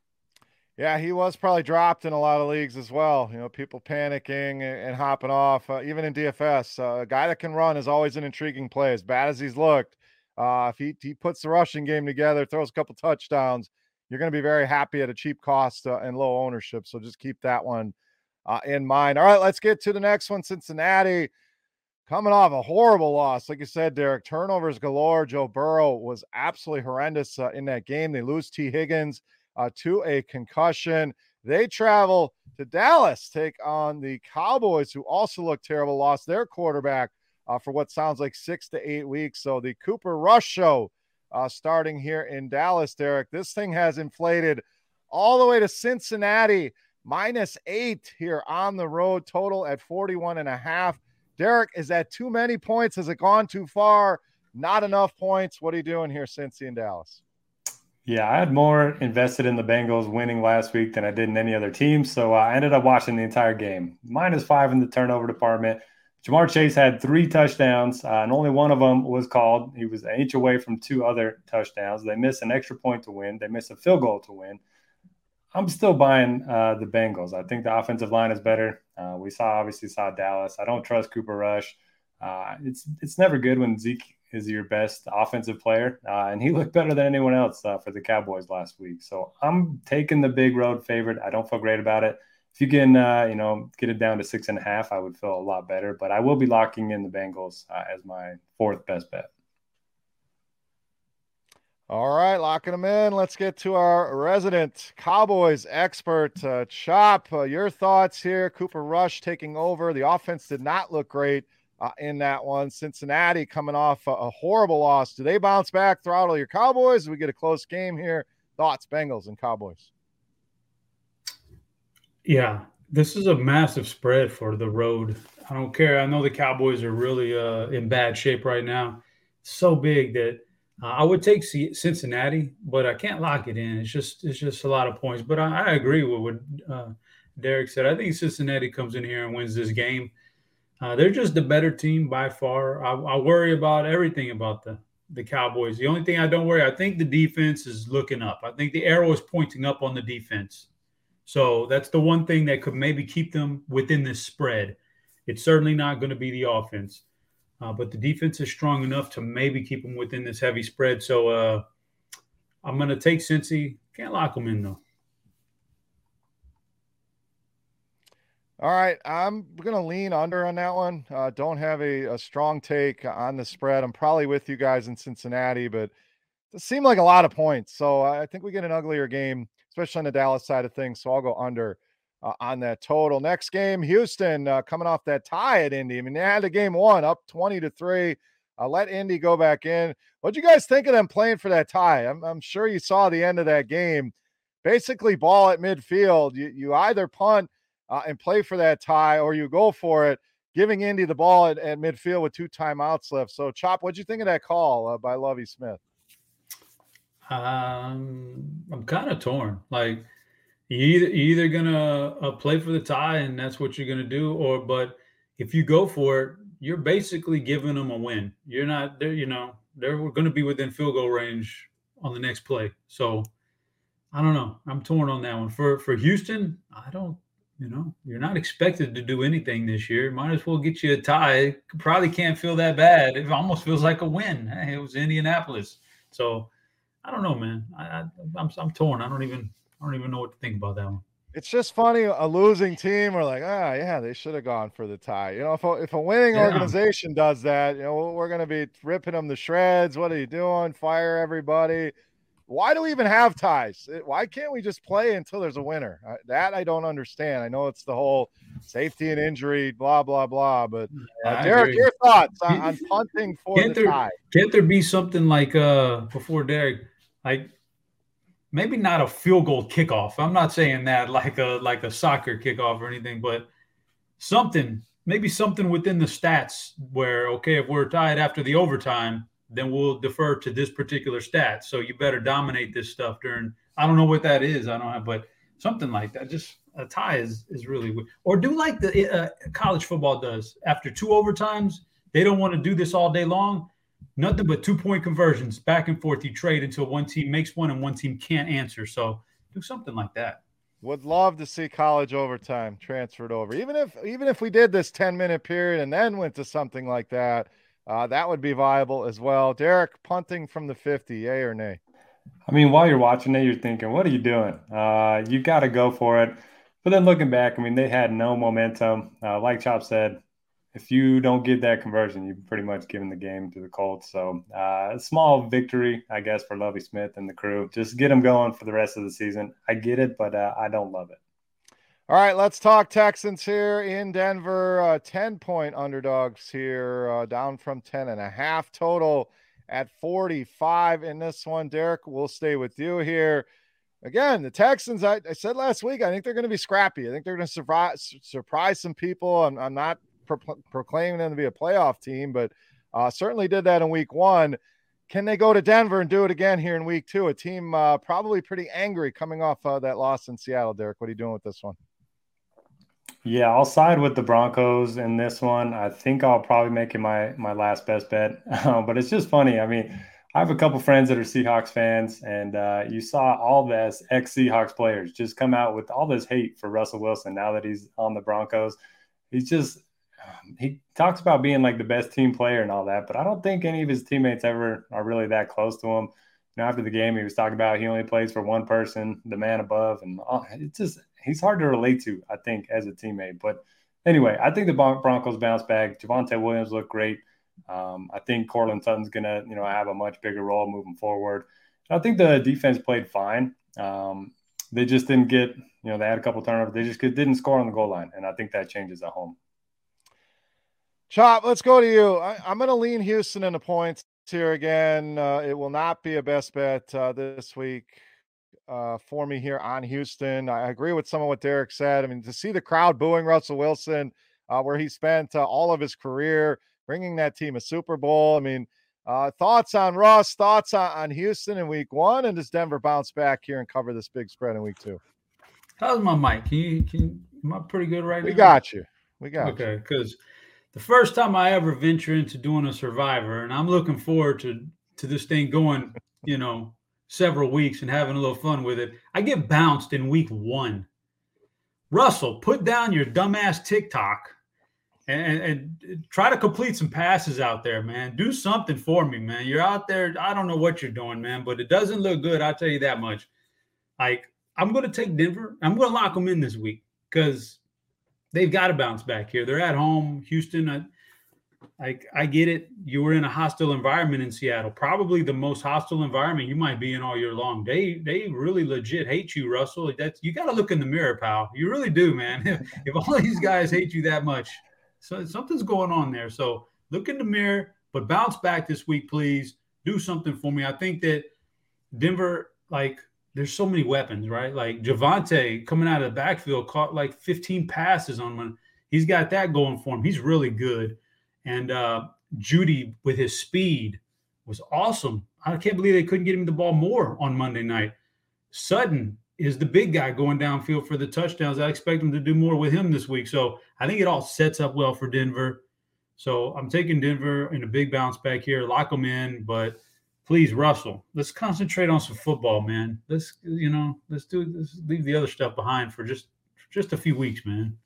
Yeah, he was probably dropped in a lot of leagues as well. You know, people panicking and, hopping off, uh, even in DFS. Uh, a guy that can run is always an intriguing play. As bad as he's looked, uh, if he, he puts the rushing game together, throws a couple touchdowns, you're going to be very happy at a cheap cost uh, and low ownership. So just keep that one uh, in mind. All right, let's get to the next one. Cincinnati coming off a horrible loss. Like you said, Derek, turnovers galore. Joe Burrow was absolutely horrendous uh, in that game. They lose Tee Higgins uh, to a concussion. They travel to Dallas, take on the Cowboys, who also look terrible, lost their quarterback uh, for what sounds like six to eight weeks. So the Cooper Rush show uh, starting here in Dallas, Derek. This thing has inflated all the way to Cincinnati, minus eight here on the road, total at 41 and a half. Derek, is that too many points? Has it gone too far? Not enough points. What are you doing here, Cincy and Dallas? Yeah, I had more invested in the Bengals winning last week than I did in any other team. So I ended up watching the entire game. Minus five in the turnover department. Ja'Marr Chase had three touchdowns, uh, and only one of them was called. He was an inch away from two other touchdowns. They missed an extra point to win. They missed a field goal to win. I'm still buying uh, the Bengals. I think the offensive line is better. Uh, we saw obviously saw Dallas. I don't trust Cooper Rush. Uh, it's it's never good when Zeke is your best offensive player, uh, and he looked better than anyone else uh, for the Cowboys last week. So I'm taking the big road favorite. I don't feel great about it. If you can, uh, you know, get it down to six and a half, I would feel a lot better. But I will be locking in the Bengals uh, as my fourth best bet. All right, locking them in. Let's get to our resident Cowboys expert, uh, Chop. Uh, your thoughts here? Cooper Rush taking over. The offense did not look great uh, in that one. Cincinnati coming off a, a, horrible loss. Do they bounce back, throttle your Cowboys? We get a close game here. Thoughts, Bengals and Cowboys? Yeah, this is a massive spread for the road. I don't care. I know the Cowboys are really uh, in bad shape right now. So big that uh, I would take C- Cincinnati, but I can't lock it in. It's just it's just a lot of points. But I, I agree with what uh, Derek said. I think Cincinnati comes in here and wins this game. Uh, they're just the better team by far. I, I, worry about everything about the the Cowboys. The only thing I don't worry, I think the defense is looking up. I think the arrow is pointing up on the defense. So that's the one thing that could maybe keep them within this spread. It's certainly not going to be the offense, uh, but the defense is strong enough to maybe keep them within this heavy spread. So uh, I'm going to take Cincy. Can't lock them in though. All right, I'm going to lean under on that one. Uh, don't have a, a, strong take on the spread. I'm probably with you guys in Cincinnati, but it seemed like a lot of points. So I think we get an uglier game, especially on the Dallas side of things. So I'll go under uh, on that total. Next game, Houston uh, coming off that tie at Indy. I mean, they had the game one up 20 to three. Let Indy go back in. What'd you guys think of them playing for that tie? I'm, I'm sure you saw the end of that game. Basically, ball at midfield. You, you either punt uh, and play for that tie, or you go for it, giving Indy the ball at, at midfield with two timeouts left. So, Chop, what'd you think of that call uh, by Lovie Smith? Um, I'm kind of torn. Like, you either you're either gonna uh, play for the tie, and that's what you're gonna do, or but if you go for it, you're basically giving them a win. You're not there. You know, they're going to be within field goal range on the next play. So, I don't know. I'm torn on that one. For for Houston, I don't you know, you're not expected to do anything this year. Might as well get you a tie. Probably can't feel that bad. It almost feels like a win. Hey, it was Indianapolis, so I don't know, man. I, I I'm I'm torn. I don't even I don't even know what to think about that one. It's just funny a losing team. We're like, ah, yeah, they should have gone for the tie. You know, if a, if a winning yeah. organization does that, you know, we're going to be ripping them to shreds. What are you doing? Fire everybody why do we even have ties? Why can't we just play until there's a winner? That I don't understand. I know it's the whole safety and injury, blah blah blah. But uh, Derek, your thoughts on, on punting for can't the there, tie? Can't there be something like uh before Derek, like maybe not a field goal kickoff? I'm not saying that like a like a soccer kickoff or anything, but something maybe something within the stats where okay, if we're tied after the overtime then we'll defer to this particular stat. So you better dominate this stuff during. I don't know what that is. I don't have, but something like that. Just a tie is is really weird. Or do like the uh, college football does after two overtimes. They don't want to do this all day long. Nothing but two point conversions back and forth. You trade until one team makes one and one team can't answer. So do something like that. Would love to see college overtime transferred over. Even if even if we did this 10 minute period and then went to something like that, uh, that would be viable as well. Derek punting from the 50, yay or nay? I mean, while you're watching it, you're thinking, what are you doing? Uh, you got to go for it. But then looking back, I mean, they had no momentum. Uh, like Chop said, if you don't get that conversion, you've pretty much given the game to the Colts. So uh, a small victory, I guess, for Lovie Smith and the crew. Just get them going for the rest of the season. I get it, but uh, I don't love it. All right, let's talk Texans here in Denver. Uh, 10 point underdogs here, uh, down from 10 and a half total at 45 in this one. Derek, we'll stay with you here. Again, the Texans, I, I said last week, I think they're going to be scrappy. I think they're going to surprise, surprise some people. I'm, I'm not pro- proclaiming them to be a playoff team, but uh, certainly did that in week one. Can they go to Denver and do it again here in week two? A team uh, probably pretty angry coming off uh, that loss in Seattle. Derek, what are you doing with this one? Yeah, I'll side with the Broncos in this one. I think I'll probably make it my my last best bet. Um, but it's just funny. I mean, I have a couple friends that are Seahawks fans, and uh, you saw all this ex Seahawks players just come out with all this hate for Russell Wilson now that he's on the Broncos. He's just he talks about being like the best team player and all that, but I don't think any of his teammates ever are really that close to him. You know, after the game, he was talking about he only plays for one person, the man above, and oh, it's just he's hard to relate to, I think, as a teammate. But anyway, I think the Broncos bounce back. Javonte Williams looked great. Um, I think Courtland Sutton's gonna, you know, have a much bigger role moving forward. I think the defense played fine. Um, they just didn't get, you know, they had a couple turnovers. They just didn't score on the goal line, and I think that changes at home. Chop, let's go to you. I, am going to lean Houston in the points here again. Uh, it will not be a best bet uh, this week uh, for me here on Houston. I agree with some of what Derek said. I mean, to see the crowd booing Russell Wilson, uh, where he spent uh, all of his career bringing that team a Super Bowl. I mean, uh, thoughts on Russ, thoughts on, on Houston in week one, and does Denver bounce back here and cover this big spread in week two? How's my mic? Can you, can am I pretty good right we now? We got you. We got okay, because the first time I ever venture into doing a survivor, and I'm looking forward to to this thing going, you know, several weeks and having a little fun with it. I get bounced in week one. Russell, put down your dumbass TikTok and, and, try to complete some passes out there, man. Do something for me, man. You're out there. I don't know what you're doing, man, but it doesn't look good. I'll tell you that much. Like, I'm going to take Denver. I'm going to lock them in this week because they've got to bounce back here. They're at home. Houston, uh, I, I, get it. You were in a hostile environment in Seattle, probably the most hostile environment you might be in all year long. They they really legit hate you, Russell. That's you got to look in the mirror, pal. You really do, man. if all these guys hate you that much, so something's going on there. So look in the mirror, but bounce back this week, please. Do something for me. I think that Denver, like, there's so many weapons, right? Like Javonte coming out of the backfield caught like 15 passes on one. He's got that going for him. He's really good. And uh, Jeudy with his speed was awesome. I can't believe they couldn't get him the ball more on Monday night. Sutton is the big guy going downfield for the touchdowns. I expect him to do more with him this week. So I think it all sets up well for Denver. So I'm taking Denver in a big bounce back here, lock them in. But please, Russell, let's concentrate on some football, man. Let's you know, let's do let's leave the other stuff behind for just just a few weeks, man.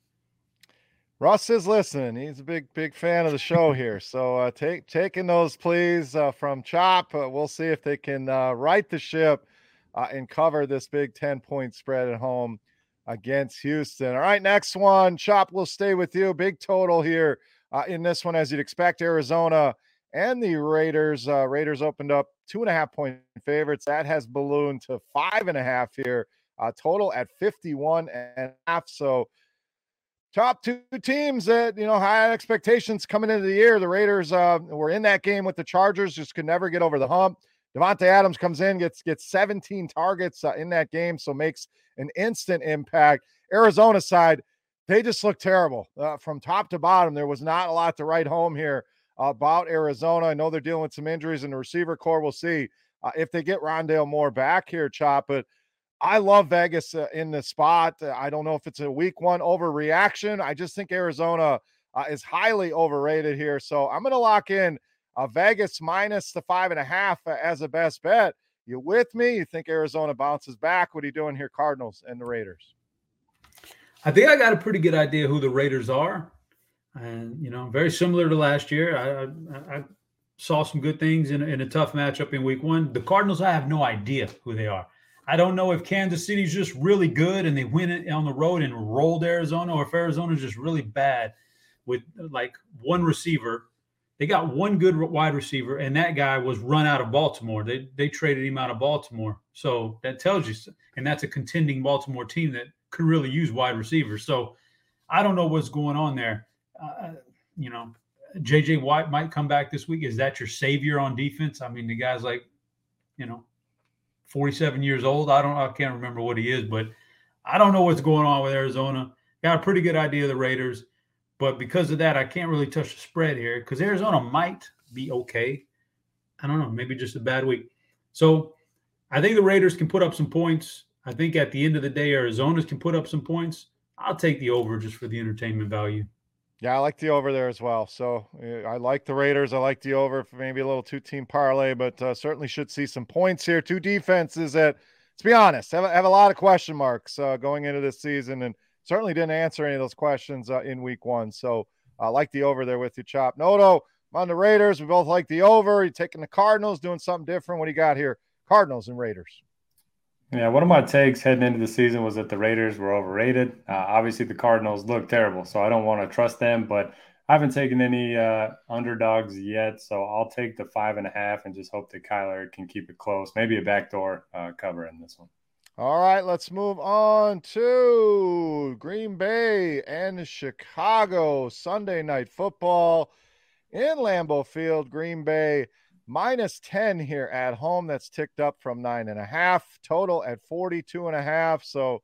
Russ is listening. He's a big, big fan of the show here. So uh, take taking those, please, uh, from Chop. Uh, we'll see if they can uh, right the ship uh, and cover this big ten point spread at home against Houston. All right, next one. Chop will stay with you. Big total here uh, in this one, as you'd expect. Arizona and the Raiders. Raiders opened up two and a half point favorites. That has ballooned to five and a half here. total at 51 and a half. So top two teams that you know high expectations coming into the year. The Raiders uh, were in that game with the Chargers, just could never get over the hump. Davante Adams comes in, gets gets 17 targets uh, in that game, so makes an instant impact. Arizona side, they just look terrible uh, from top to bottom. There was not a lot to write home here about Arizona. I know they're dealing with some injuries in the receiver corps. We'll see uh, if they get Rondale Moore back here, Chop, but I love Vegas uh, in the spot. Uh, I don't know if it's a week one overreaction. I just think Arizona uh, is highly overrated here. So I'm going to lock in uh, Vegas minus the five and a half uh, as a best bet. You with me? You think Arizona bounces back? What are you doing here, Cardinals and the Raiders? I think I got a pretty good idea who the Raiders are. And, you know, very similar to last year. I, I, I saw some good things in, in a tough matchup in week one. The Cardinals, I have no idea who they are. I don't know if Kansas City's just really good and they win it on the road and rolled Arizona, or if Arizona's just really bad with like one receiver. They got one good wide receiver, and that guy was run out of Baltimore. They they traded him out of Baltimore, so that tells you. And that's a contending Baltimore team that could really use wide receivers. So I don't know what's going on there. Uh, you know, JJ White might come back this week. Is that your savior on defense? I mean, the guy's like, you know, 47 years old. I don't, I can't remember what he is, but I don't know what's going on with Arizona. Got a pretty good idea of the Raiders, but because of that, I can't really touch the spread here because Arizona might be okay. I don't know, maybe just a bad week. So I think the Raiders can put up some points. I think at the end of the day, Arizona's can put up some points. I'll take the over just for the entertainment value. Yeah, I like the over there as well. So I like the Raiders. I like the over for maybe a little two team parlay, but uh, certainly should see some points here. Two defenses that, to be honest, have, have a lot of question marks uh, going into this season and certainly didn't answer any of those questions uh, in week one. So I like the over there with you, Chop. Noto, I'm on the Raiders. We both like the over. You taking the Cardinals, doing something different. What do you got here? Cardinals and Raiders. Yeah, one of my takes heading into the season was that the Raiders were overrated. Uh, obviously, the Cardinals look terrible, so I don't want to trust them. But I haven't taken any uh, underdogs yet, so I'll take the five and a half and just hope that Kyler can keep it close. Maybe a backdoor uh, cover in this one. All right, let's move on to Green Bay and Chicago Sunday night football in Lambeau Field. Green Bay minus 10 here at home. That's ticked up from nine and a half, total at 42 and a half. So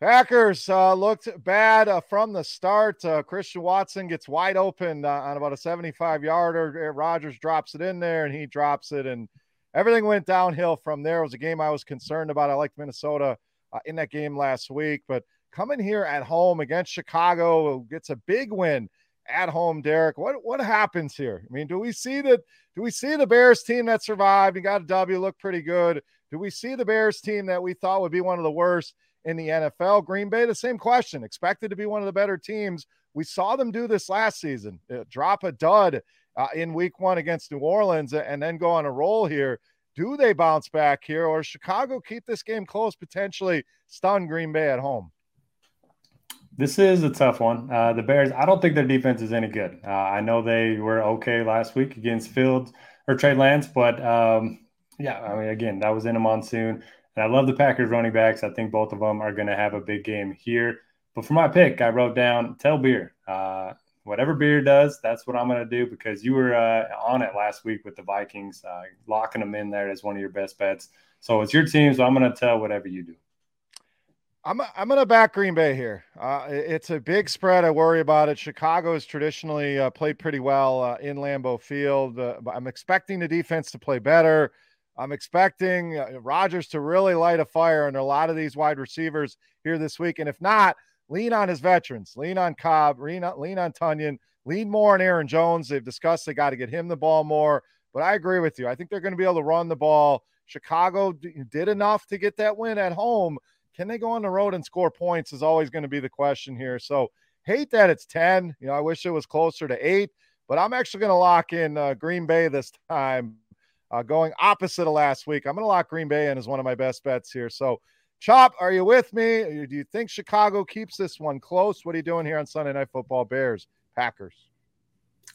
Packers uh, looked bad uh, from the start. Uh, Christian Watson gets wide open uh, on about a 75 yarder. Rodgers drops it in there and he drops it. And everything went downhill from there. It was a game I was concerned about. I liked Minnesota uh, in that game last week, but coming here at home against Chicago gets a big win at home, Derek. What what happens here? I mean, do we see that? Do we see the Bears team that survived and got a W look pretty good? Do we see the Bears team that we thought would be one of the worst in the NFL? Green Bay, the same question. Expected to be one of the better teams. We saw them do this last season. Uh, drop a dud uh, in Week One against New Orleans and then go on a roll here. Do they bounce back here, or Chicago keep this game close, potentially stun Green Bay at home? This is a tough one. Uh, the Bears, I don't think their defense is any good. Uh, I know they were okay last week against Fields or Trey Lance, but um, yeah, I mean, again, that was in a monsoon. And I love the Packers running backs. I think both of them are going to have a big game here. But for my pick, I wrote down tell Beer. Uh, whatever Beer does, that's what I'm going to do because you were uh, on it last week with the Vikings, uh, locking them in there as one of your best bets. So it's your team, so I'm going to tell whatever you do. I'm I'm gonna back Green Bay here. Uh, it's a big spread. I worry about it. Chicago has traditionally uh, played pretty well uh, in Lambeau Field. I'm expecting the defense to play better. I'm expecting uh, Rodgers to really light a fire under a lot of these wide receivers here this week. And if not, lean on his veterans. Lean on Cobb. Lean on, lean on Tonyan. Lean more on Aaron Jones. They've discussed they got to get him the ball more. But I agree with you. I think they're going to be able to run the ball. Chicago did enough to get that win at home can they go on the road and score points is always going to be the question here. So hate that it's 10. You know, I wish it was closer to eight, but I'm actually going to lock in uh, Green Bay this time, uh, going opposite of last week. I'm going to lock Green Bay in as one of my best bets here. So, Chop, are you with me? Do you think Chicago keeps this one close? What are you doing here on Sunday Night Football? Bears, Packers.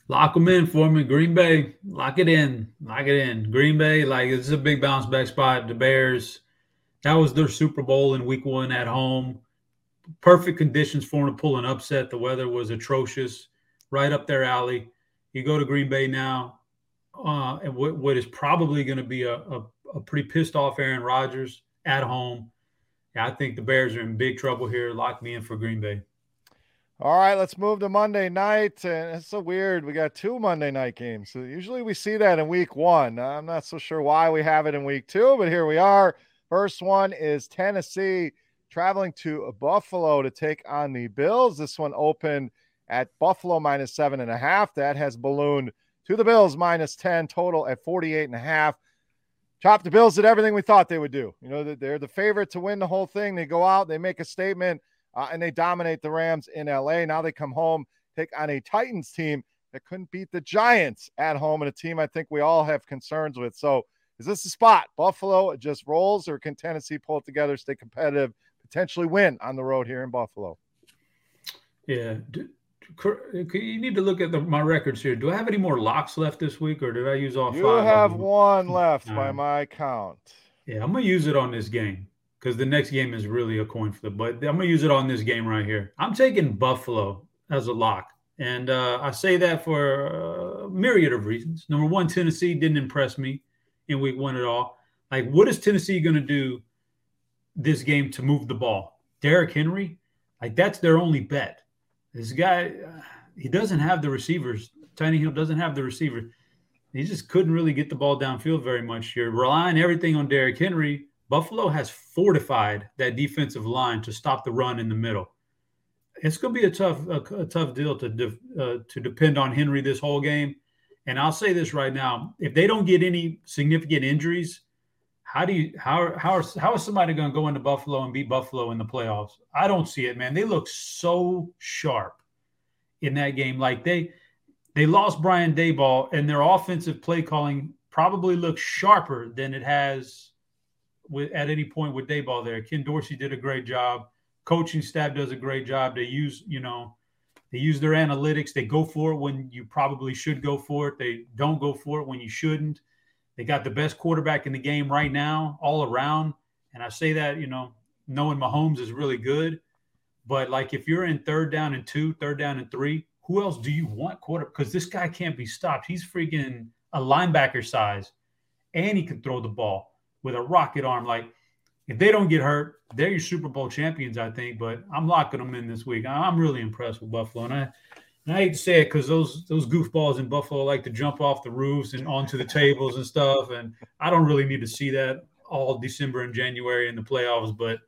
Lock them in for me. Green Bay, lock it in. Lock it in. Green Bay, like, is a big bounce back spot. The Bears, that was their Super Bowl in week one at home. Perfect conditions for them to pull an upset. The weather was atrocious, right up their alley. You go to Green Bay now, uh, and what, what is probably going to be a, a, a, pretty pissed off Aaron Rodgers at home. Yeah, I think the Bears are in big trouble here. Lock me in for Green Bay. All right, let's move to Monday night. And it's so weird. We got two Monday night games. So usually we see that in week one. I'm not so sure why we have it in week two, but here we are. First one is Tennessee traveling to Buffalo to take on the Bills. This one opened at Buffalo minus seven and a half. That has ballooned to the Bills minus 10 total at 48 and a half. Chop the Bills did everything we thought they would do. You know, they're the favorite to win the whole thing. They go out, they make a statement, uh, and they dominate the Rams in LA. Now they come home, take on a Titans team that couldn't beat the Giants at home and a team I think we all have concerns with. So, is this a spot? Buffalo just rolls, or can Tennessee pull it together, stay competitive, potentially win on the road here in Buffalo? Yeah. You need to look at the, my records here. Do I have any more locks left this week, or did I use all you five? You have one left by my count. Yeah, I'm gonna use it on this game because the next game is really a coin flip. But I'm gonna use it on this game right here. I'm taking Buffalo as a lock, and uh, I say that for a myriad of reasons. Number one, Tennessee didn't impress me in Week One at all. Like, what is Tennessee gonna do this game to move the ball? Derrick Henry, like that's their only bet. This guy, uh, he doesn't have the receivers. Tiny Hill doesn't have the receiver. He just couldn't really get the ball downfield very much here. Relying everything on Derrick Henry, Buffalo has fortified that defensive line to stop the run in the middle. It's going to be a tough, a, a tough deal to de- uh, to depend on Henry this whole game. And I'll say this right now: if they don't get any significant injuries, how do you how how are, how is somebody going to go into Buffalo and beat Buffalo in the playoffs? I don't see it, man. They look so sharp in that game. Like they they lost Brian Daboll, and their offensive play calling probably looks sharper than it has with at any point with Daboll there. Ken Dorsey did a great job. Coaching staff does a great job. They use, you know, they use their analytics. They go for it when you probably should go for it. They don't go for it when you shouldn't. They got the best quarterback in the game right now, all around. And I say that, you know, knowing Mahomes is really good. But like if you're in third down and two, third down and three, who else do you want quarter? Because this guy can't be stopped. He's freaking a linebacker size, and he can throw the ball with a rocket arm. Like if they don't get hurt, they're your Super Bowl champions, I think. But I'm locking them in this week. I'm really impressed with Buffalo, and I, and I hate to say it because those those goofballs in Buffalo like to jump off the roofs and onto the tables and stuff, and I don't really need to see that all December and January in the playoffs. But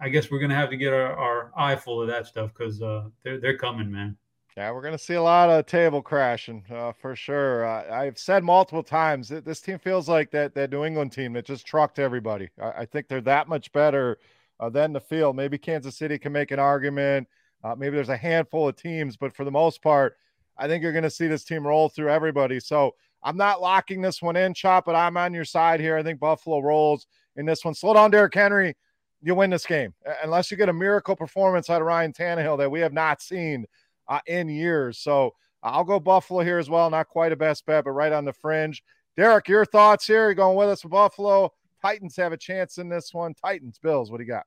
I guess we're gonna have to get our, our eye full of that stuff because uh, they're they're coming, man. Yeah, we're going to see a lot of table crashing uh, for sure. Uh, I've said multiple times that this team feels like that that New England team that just trucked everybody. I, I think they're that much better uh, than the field. Maybe Kansas City can make an argument. Uh, maybe there's a handful of teams, but for the most part, I think you're going to see this team roll through everybody. So I'm not locking this one in, Chop, but I'm on your side here. I think Buffalo rolls in this one. Slow down, Derrick Henry. You win this game unless you get a miracle performance out of Ryan Tannehill that we have not seen uh, in years. So I'll go Buffalo here as well. Not quite a best bet, but right on the fringe. Derek, your thoughts here? You're going with us Buffalo. Titans have a chance in this one. Titans, Bills, what do you got?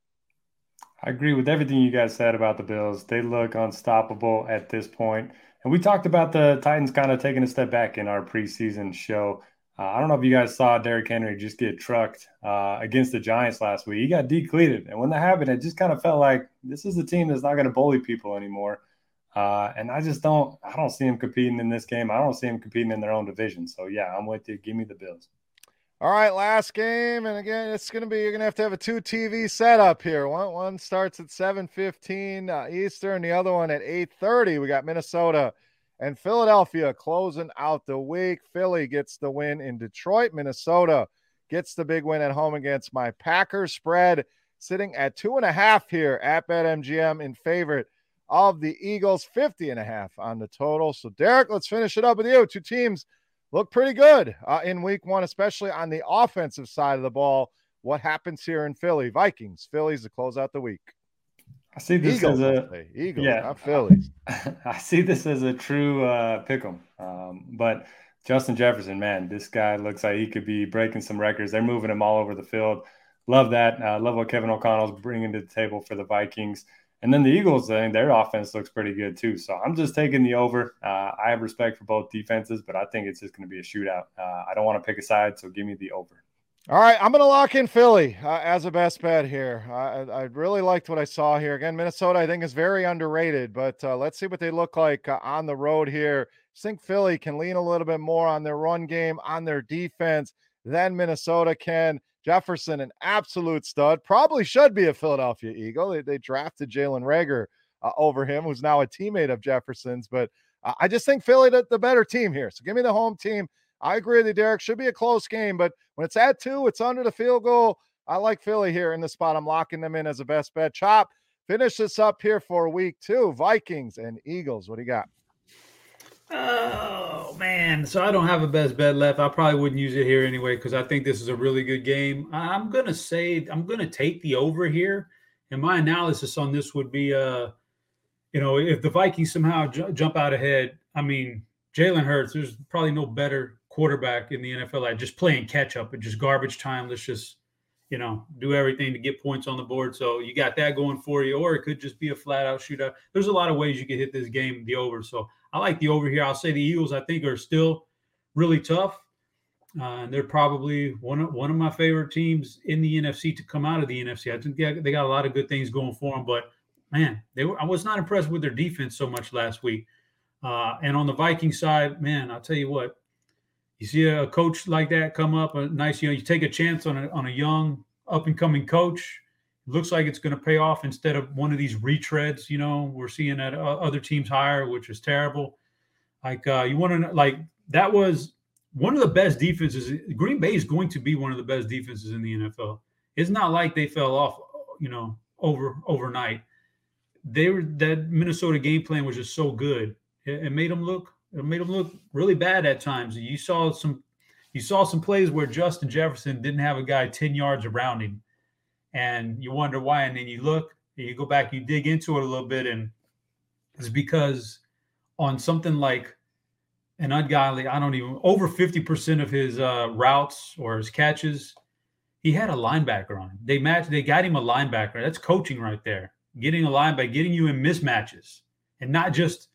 I agree with everything you guys said about the Bills. They look unstoppable at this point. And we talked about the Titans kind of taking a step back in our preseason show. Uh, I don't know if you guys saw Derrick Henry just get trucked uh, against the Giants last week. He got decleated. And when that happened, it just kind of felt like this is a team that's not going to bully people anymore. Uh, and I just don't, I don't see them competing in this game. I don't see them competing in their own division. So yeah, I'm with you. Give me the Bills. All right, last game, and again, it's going to be you're going to have to have a two TV setup here. One one starts at 7:15 uh, Eastern, the other one at 8:30. We got Minnesota and Philadelphia closing out the week. Philly gets the win in Detroit. Minnesota gets the big win at home against my Packers. Spread sitting at two and a half here at BetMGM in favorite of the Eagles, 50 and a half on the total. So, Derek, let's finish it up with you. Two teams look pretty good uh, in week one, especially on the offensive side of the ball. What happens here in Philly? Vikings, Phillies to close out the week. I see this Eagles, as a Eagles, yeah, not Phillies. I see this as a true uh, pick 'em. Um, but Justin Jefferson, man, this guy looks like he could be breaking some records. They're moving him all over the field. Love that. Uh, love what Kevin O'Connell's bringing to the table for the Vikings. And then the Eagles, I think their offense looks pretty good too. So I'm just taking the over. Uh, I have respect for both defenses, but I think it's just going to be a shootout. Uh, I don't want to pick a side, so give me the over. All right, I'm going to lock in Philly uh, as a best bet here. I, I, really liked what I saw here. Again, Minnesota, I think, is very underrated, but uh, let's see what they look like uh, on the road here. I think Philly can lean a little bit more on their run game, on their defense than Minnesota can. Jefferson, an absolute stud, probably should be a Philadelphia Eagle. They, they drafted Jalen Reagor uh, over him, who's now a teammate of Jefferson's. But uh, I just think Philly the, the better team here. So give me the home team. I agree with you, Derek. Should be a close game, but when it's at two, it's under the field goal. I like Philly here in the spot. I'm locking them in as a best bet. Chop, finish this up here for week two. Vikings and Eagles. What do you got? Oh man, so I don't have a best bet left. I probably wouldn't use it here anyway because I think this is a really good game. I'm gonna say I'm gonna take the over here, and my analysis on this would be, uh, you know, if the Vikings somehow j- jump out ahead, I mean, Jalen Hurts, there's probably no better quarterback in the NFL at just playing catch up and just garbage time. Let's just, you know, do everything to get points on the board. So you got that going for you, or it could just be a flat out shootout. There's a lot of ways you could hit this game, the over. So I like the over here. I'll say the Eagles, I think, are still really tough. Uh, and they're probably one of one of my favorite teams in the NFC to come out of the NFC. I think they got, a lot of good things going for them, but man, they were I was not impressed with their defense so much last week. Uh, and on the Viking side, man, I'll tell you what, you see a coach like that come up, a nice, you know, you take a chance on a on a young up and coming coach. Looks like it's going to pay off instead of one of these retreads. You know, we're seeing that other teams hire, which is terrible. Like uh, you want to like that was one of the best defenses. Green Bay is going to be one of the best defenses in the NFL. It's not like they fell off, you know, over overnight. They were that Minnesota game plan was just so good it, it made them look it made them look really bad at times. You saw some you saw some plays where Justin Jefferson didn't have a guy 10 yards around him. And you wonder why. And then you look, you go back, you dig into it a little bit, and it's because on something like an ungodly, I don't even over 50% of his uh, routes or his catches, he had a linebacker on. They matched, they got him a linebacker. That's coaching right there. Getting a linebacker, getting you in mismatches and not just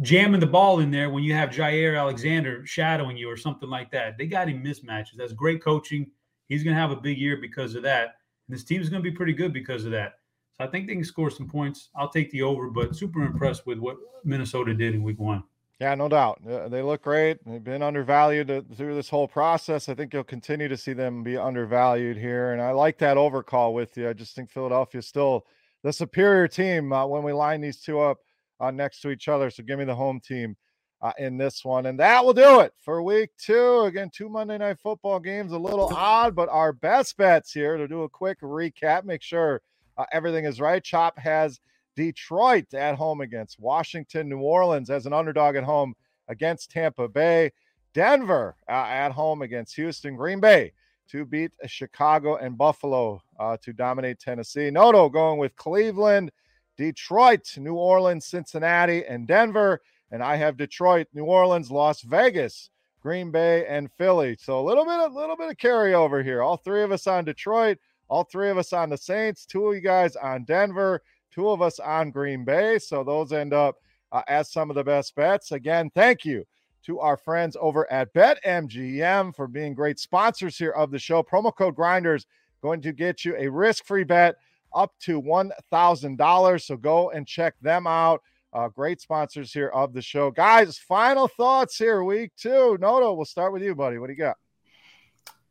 jamming the ball in there when you have Jaire Alexander shadowing you or something like that. They got him mismatches. That's great coaching. He's going to have a big year because of that. And this team is going to be pretty good because of that. So I think they can score some points. I'll take the over, but super impressed with what Minnesota did in week one. Yeah, no doubt. Uh, they look great. They've been undervalued through this whole process. I think you'll continue to see them be undervalued here. And I like that overcall with you. I just think Philadelphia is still the superior team uh, when we line these two up uh, next to each other. So give me the home team uh, in this one. And that will do it for week two. Again, two Monday night football games, a little odd, but our best bets here to do a quick recap. Make sure uh, everything is right. Chop has Detroit at home against Washington, New Orleans as an underdog at home against Tampa Bay, Denver uh, at home against Houston, Green Bay to beat Chicago and Buffalo uh, to dominate Tennessee. Noto going with Cleveland Detroit, New Orleans, Cincinnati, and Denver. And I have Detroit, New Orleans, Las Vegas, Green Bay, and Philly. So a little bit, a little bit of carryover here. All three of us on Detroit, all three of us on the Saints, two of you guys on Denver, two of us on Green Bay. So those end up uh, as some of the best bets. Again, thank you to our friends over at BetMGM for being great sponsors here of the show. Promo code Grinders going to get you a risk-free bet up to $1,000. So go and check them out. Uh, great sponsors here of the show. Guys, final thoughts here, week two. Noto, we'll start with you, buddy. What do you got?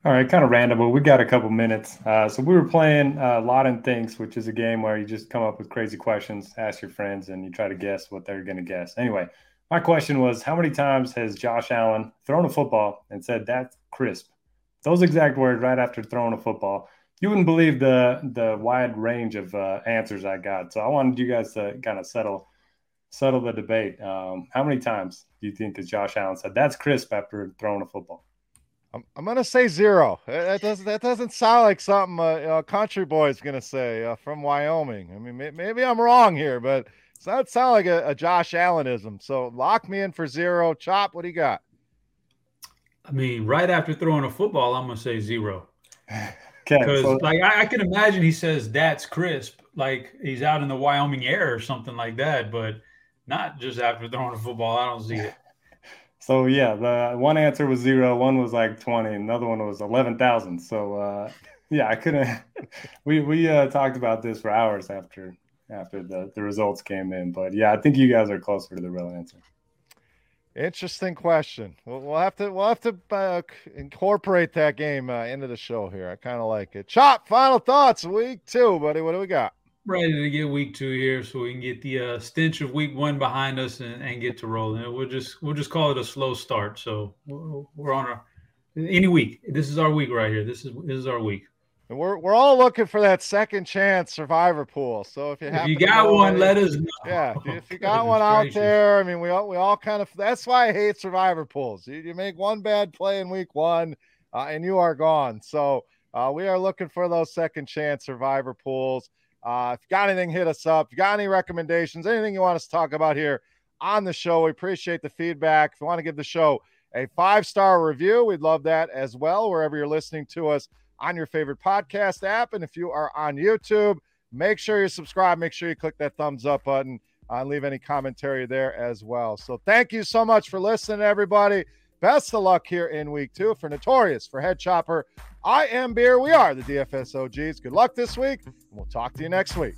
All right, kind of random, but we got a couple minutes. Uh, so we were playing uh, Lot and Thinks, which is a game where you just come up with crazy questions, ask your friends, and you try to guess what they're going to guess. Anyway, my question was how many times has Josh Allen thrown a football and said, that's crisp? Those exact words right after throwing a football you wouldn't believe the the wide range of uh, answers I got. So I wanted you guys to kind of settle settle the debate. Um, how many times do you think has Josh Allen said that's crisp after throwing a football? I'm, I'm gonna say zero. That doesn't that doesn't sound like something a, a country boy is gonna say uh, from Wyoming. I mean, may, maybe I'm wrong here, but it doesn't sound like a, a Josh Allenism. So lock me in for zero. Chop, what do you got? I mean, right after throwing a football, I'm gonna say zero. Because so, like I, I, can imagine he says that's crisp, like he's out in the Wyoming air or something like that, but not just after throwing a football. I don't see it. So yeah, the one answer was zero, one was like twenty, another one was eleven thousand. So uh, yeah, I couldn't. we we uh, talked about this for hours after after the the results came in, but yeah, I think you guys are closer to the real answer. Interesting question. We'll, we'll have to we'll have to uh, incorporate that game uh, into the show here. I kind of like it. Chop. Final thoughts. Week two, buddy. What do we got? Ready to get week two here, so we can get the uh, stench of week one behind us and, and get to rolling. We'll just we'll just call it a slow start. So we're, we're on our any week. This is our week right here. This is this is our week. And we're we're all looking for that second chance survivor pool. So if you have, you got one, let us know. Yeah, if you got one out there, I mean, we all we all kind of. That's why I hate survivor pools. You, you make one bad play in week one, uh, and you are gone. So uh, we are looking for those second chance survivor pools. Uh, if you got anything, hit us up. If you got any recommendations, anything you want us to talk about here on the show, we appreciate the feedback. If you want to give the show a five star review, we'd love that as well, wherever you're listening to us on your favorite podcast app. And if you are on YouTube, make sure you subscribe. Make sure you click that thumbs up button uh, and leave any commentary there as well. So thank you so much for listening, everybody. Best of luck here in week two for Notorious, for Head Chopper. I am Beer. We are the DFS OGs. Good luck this week, and we'll talk to you next week.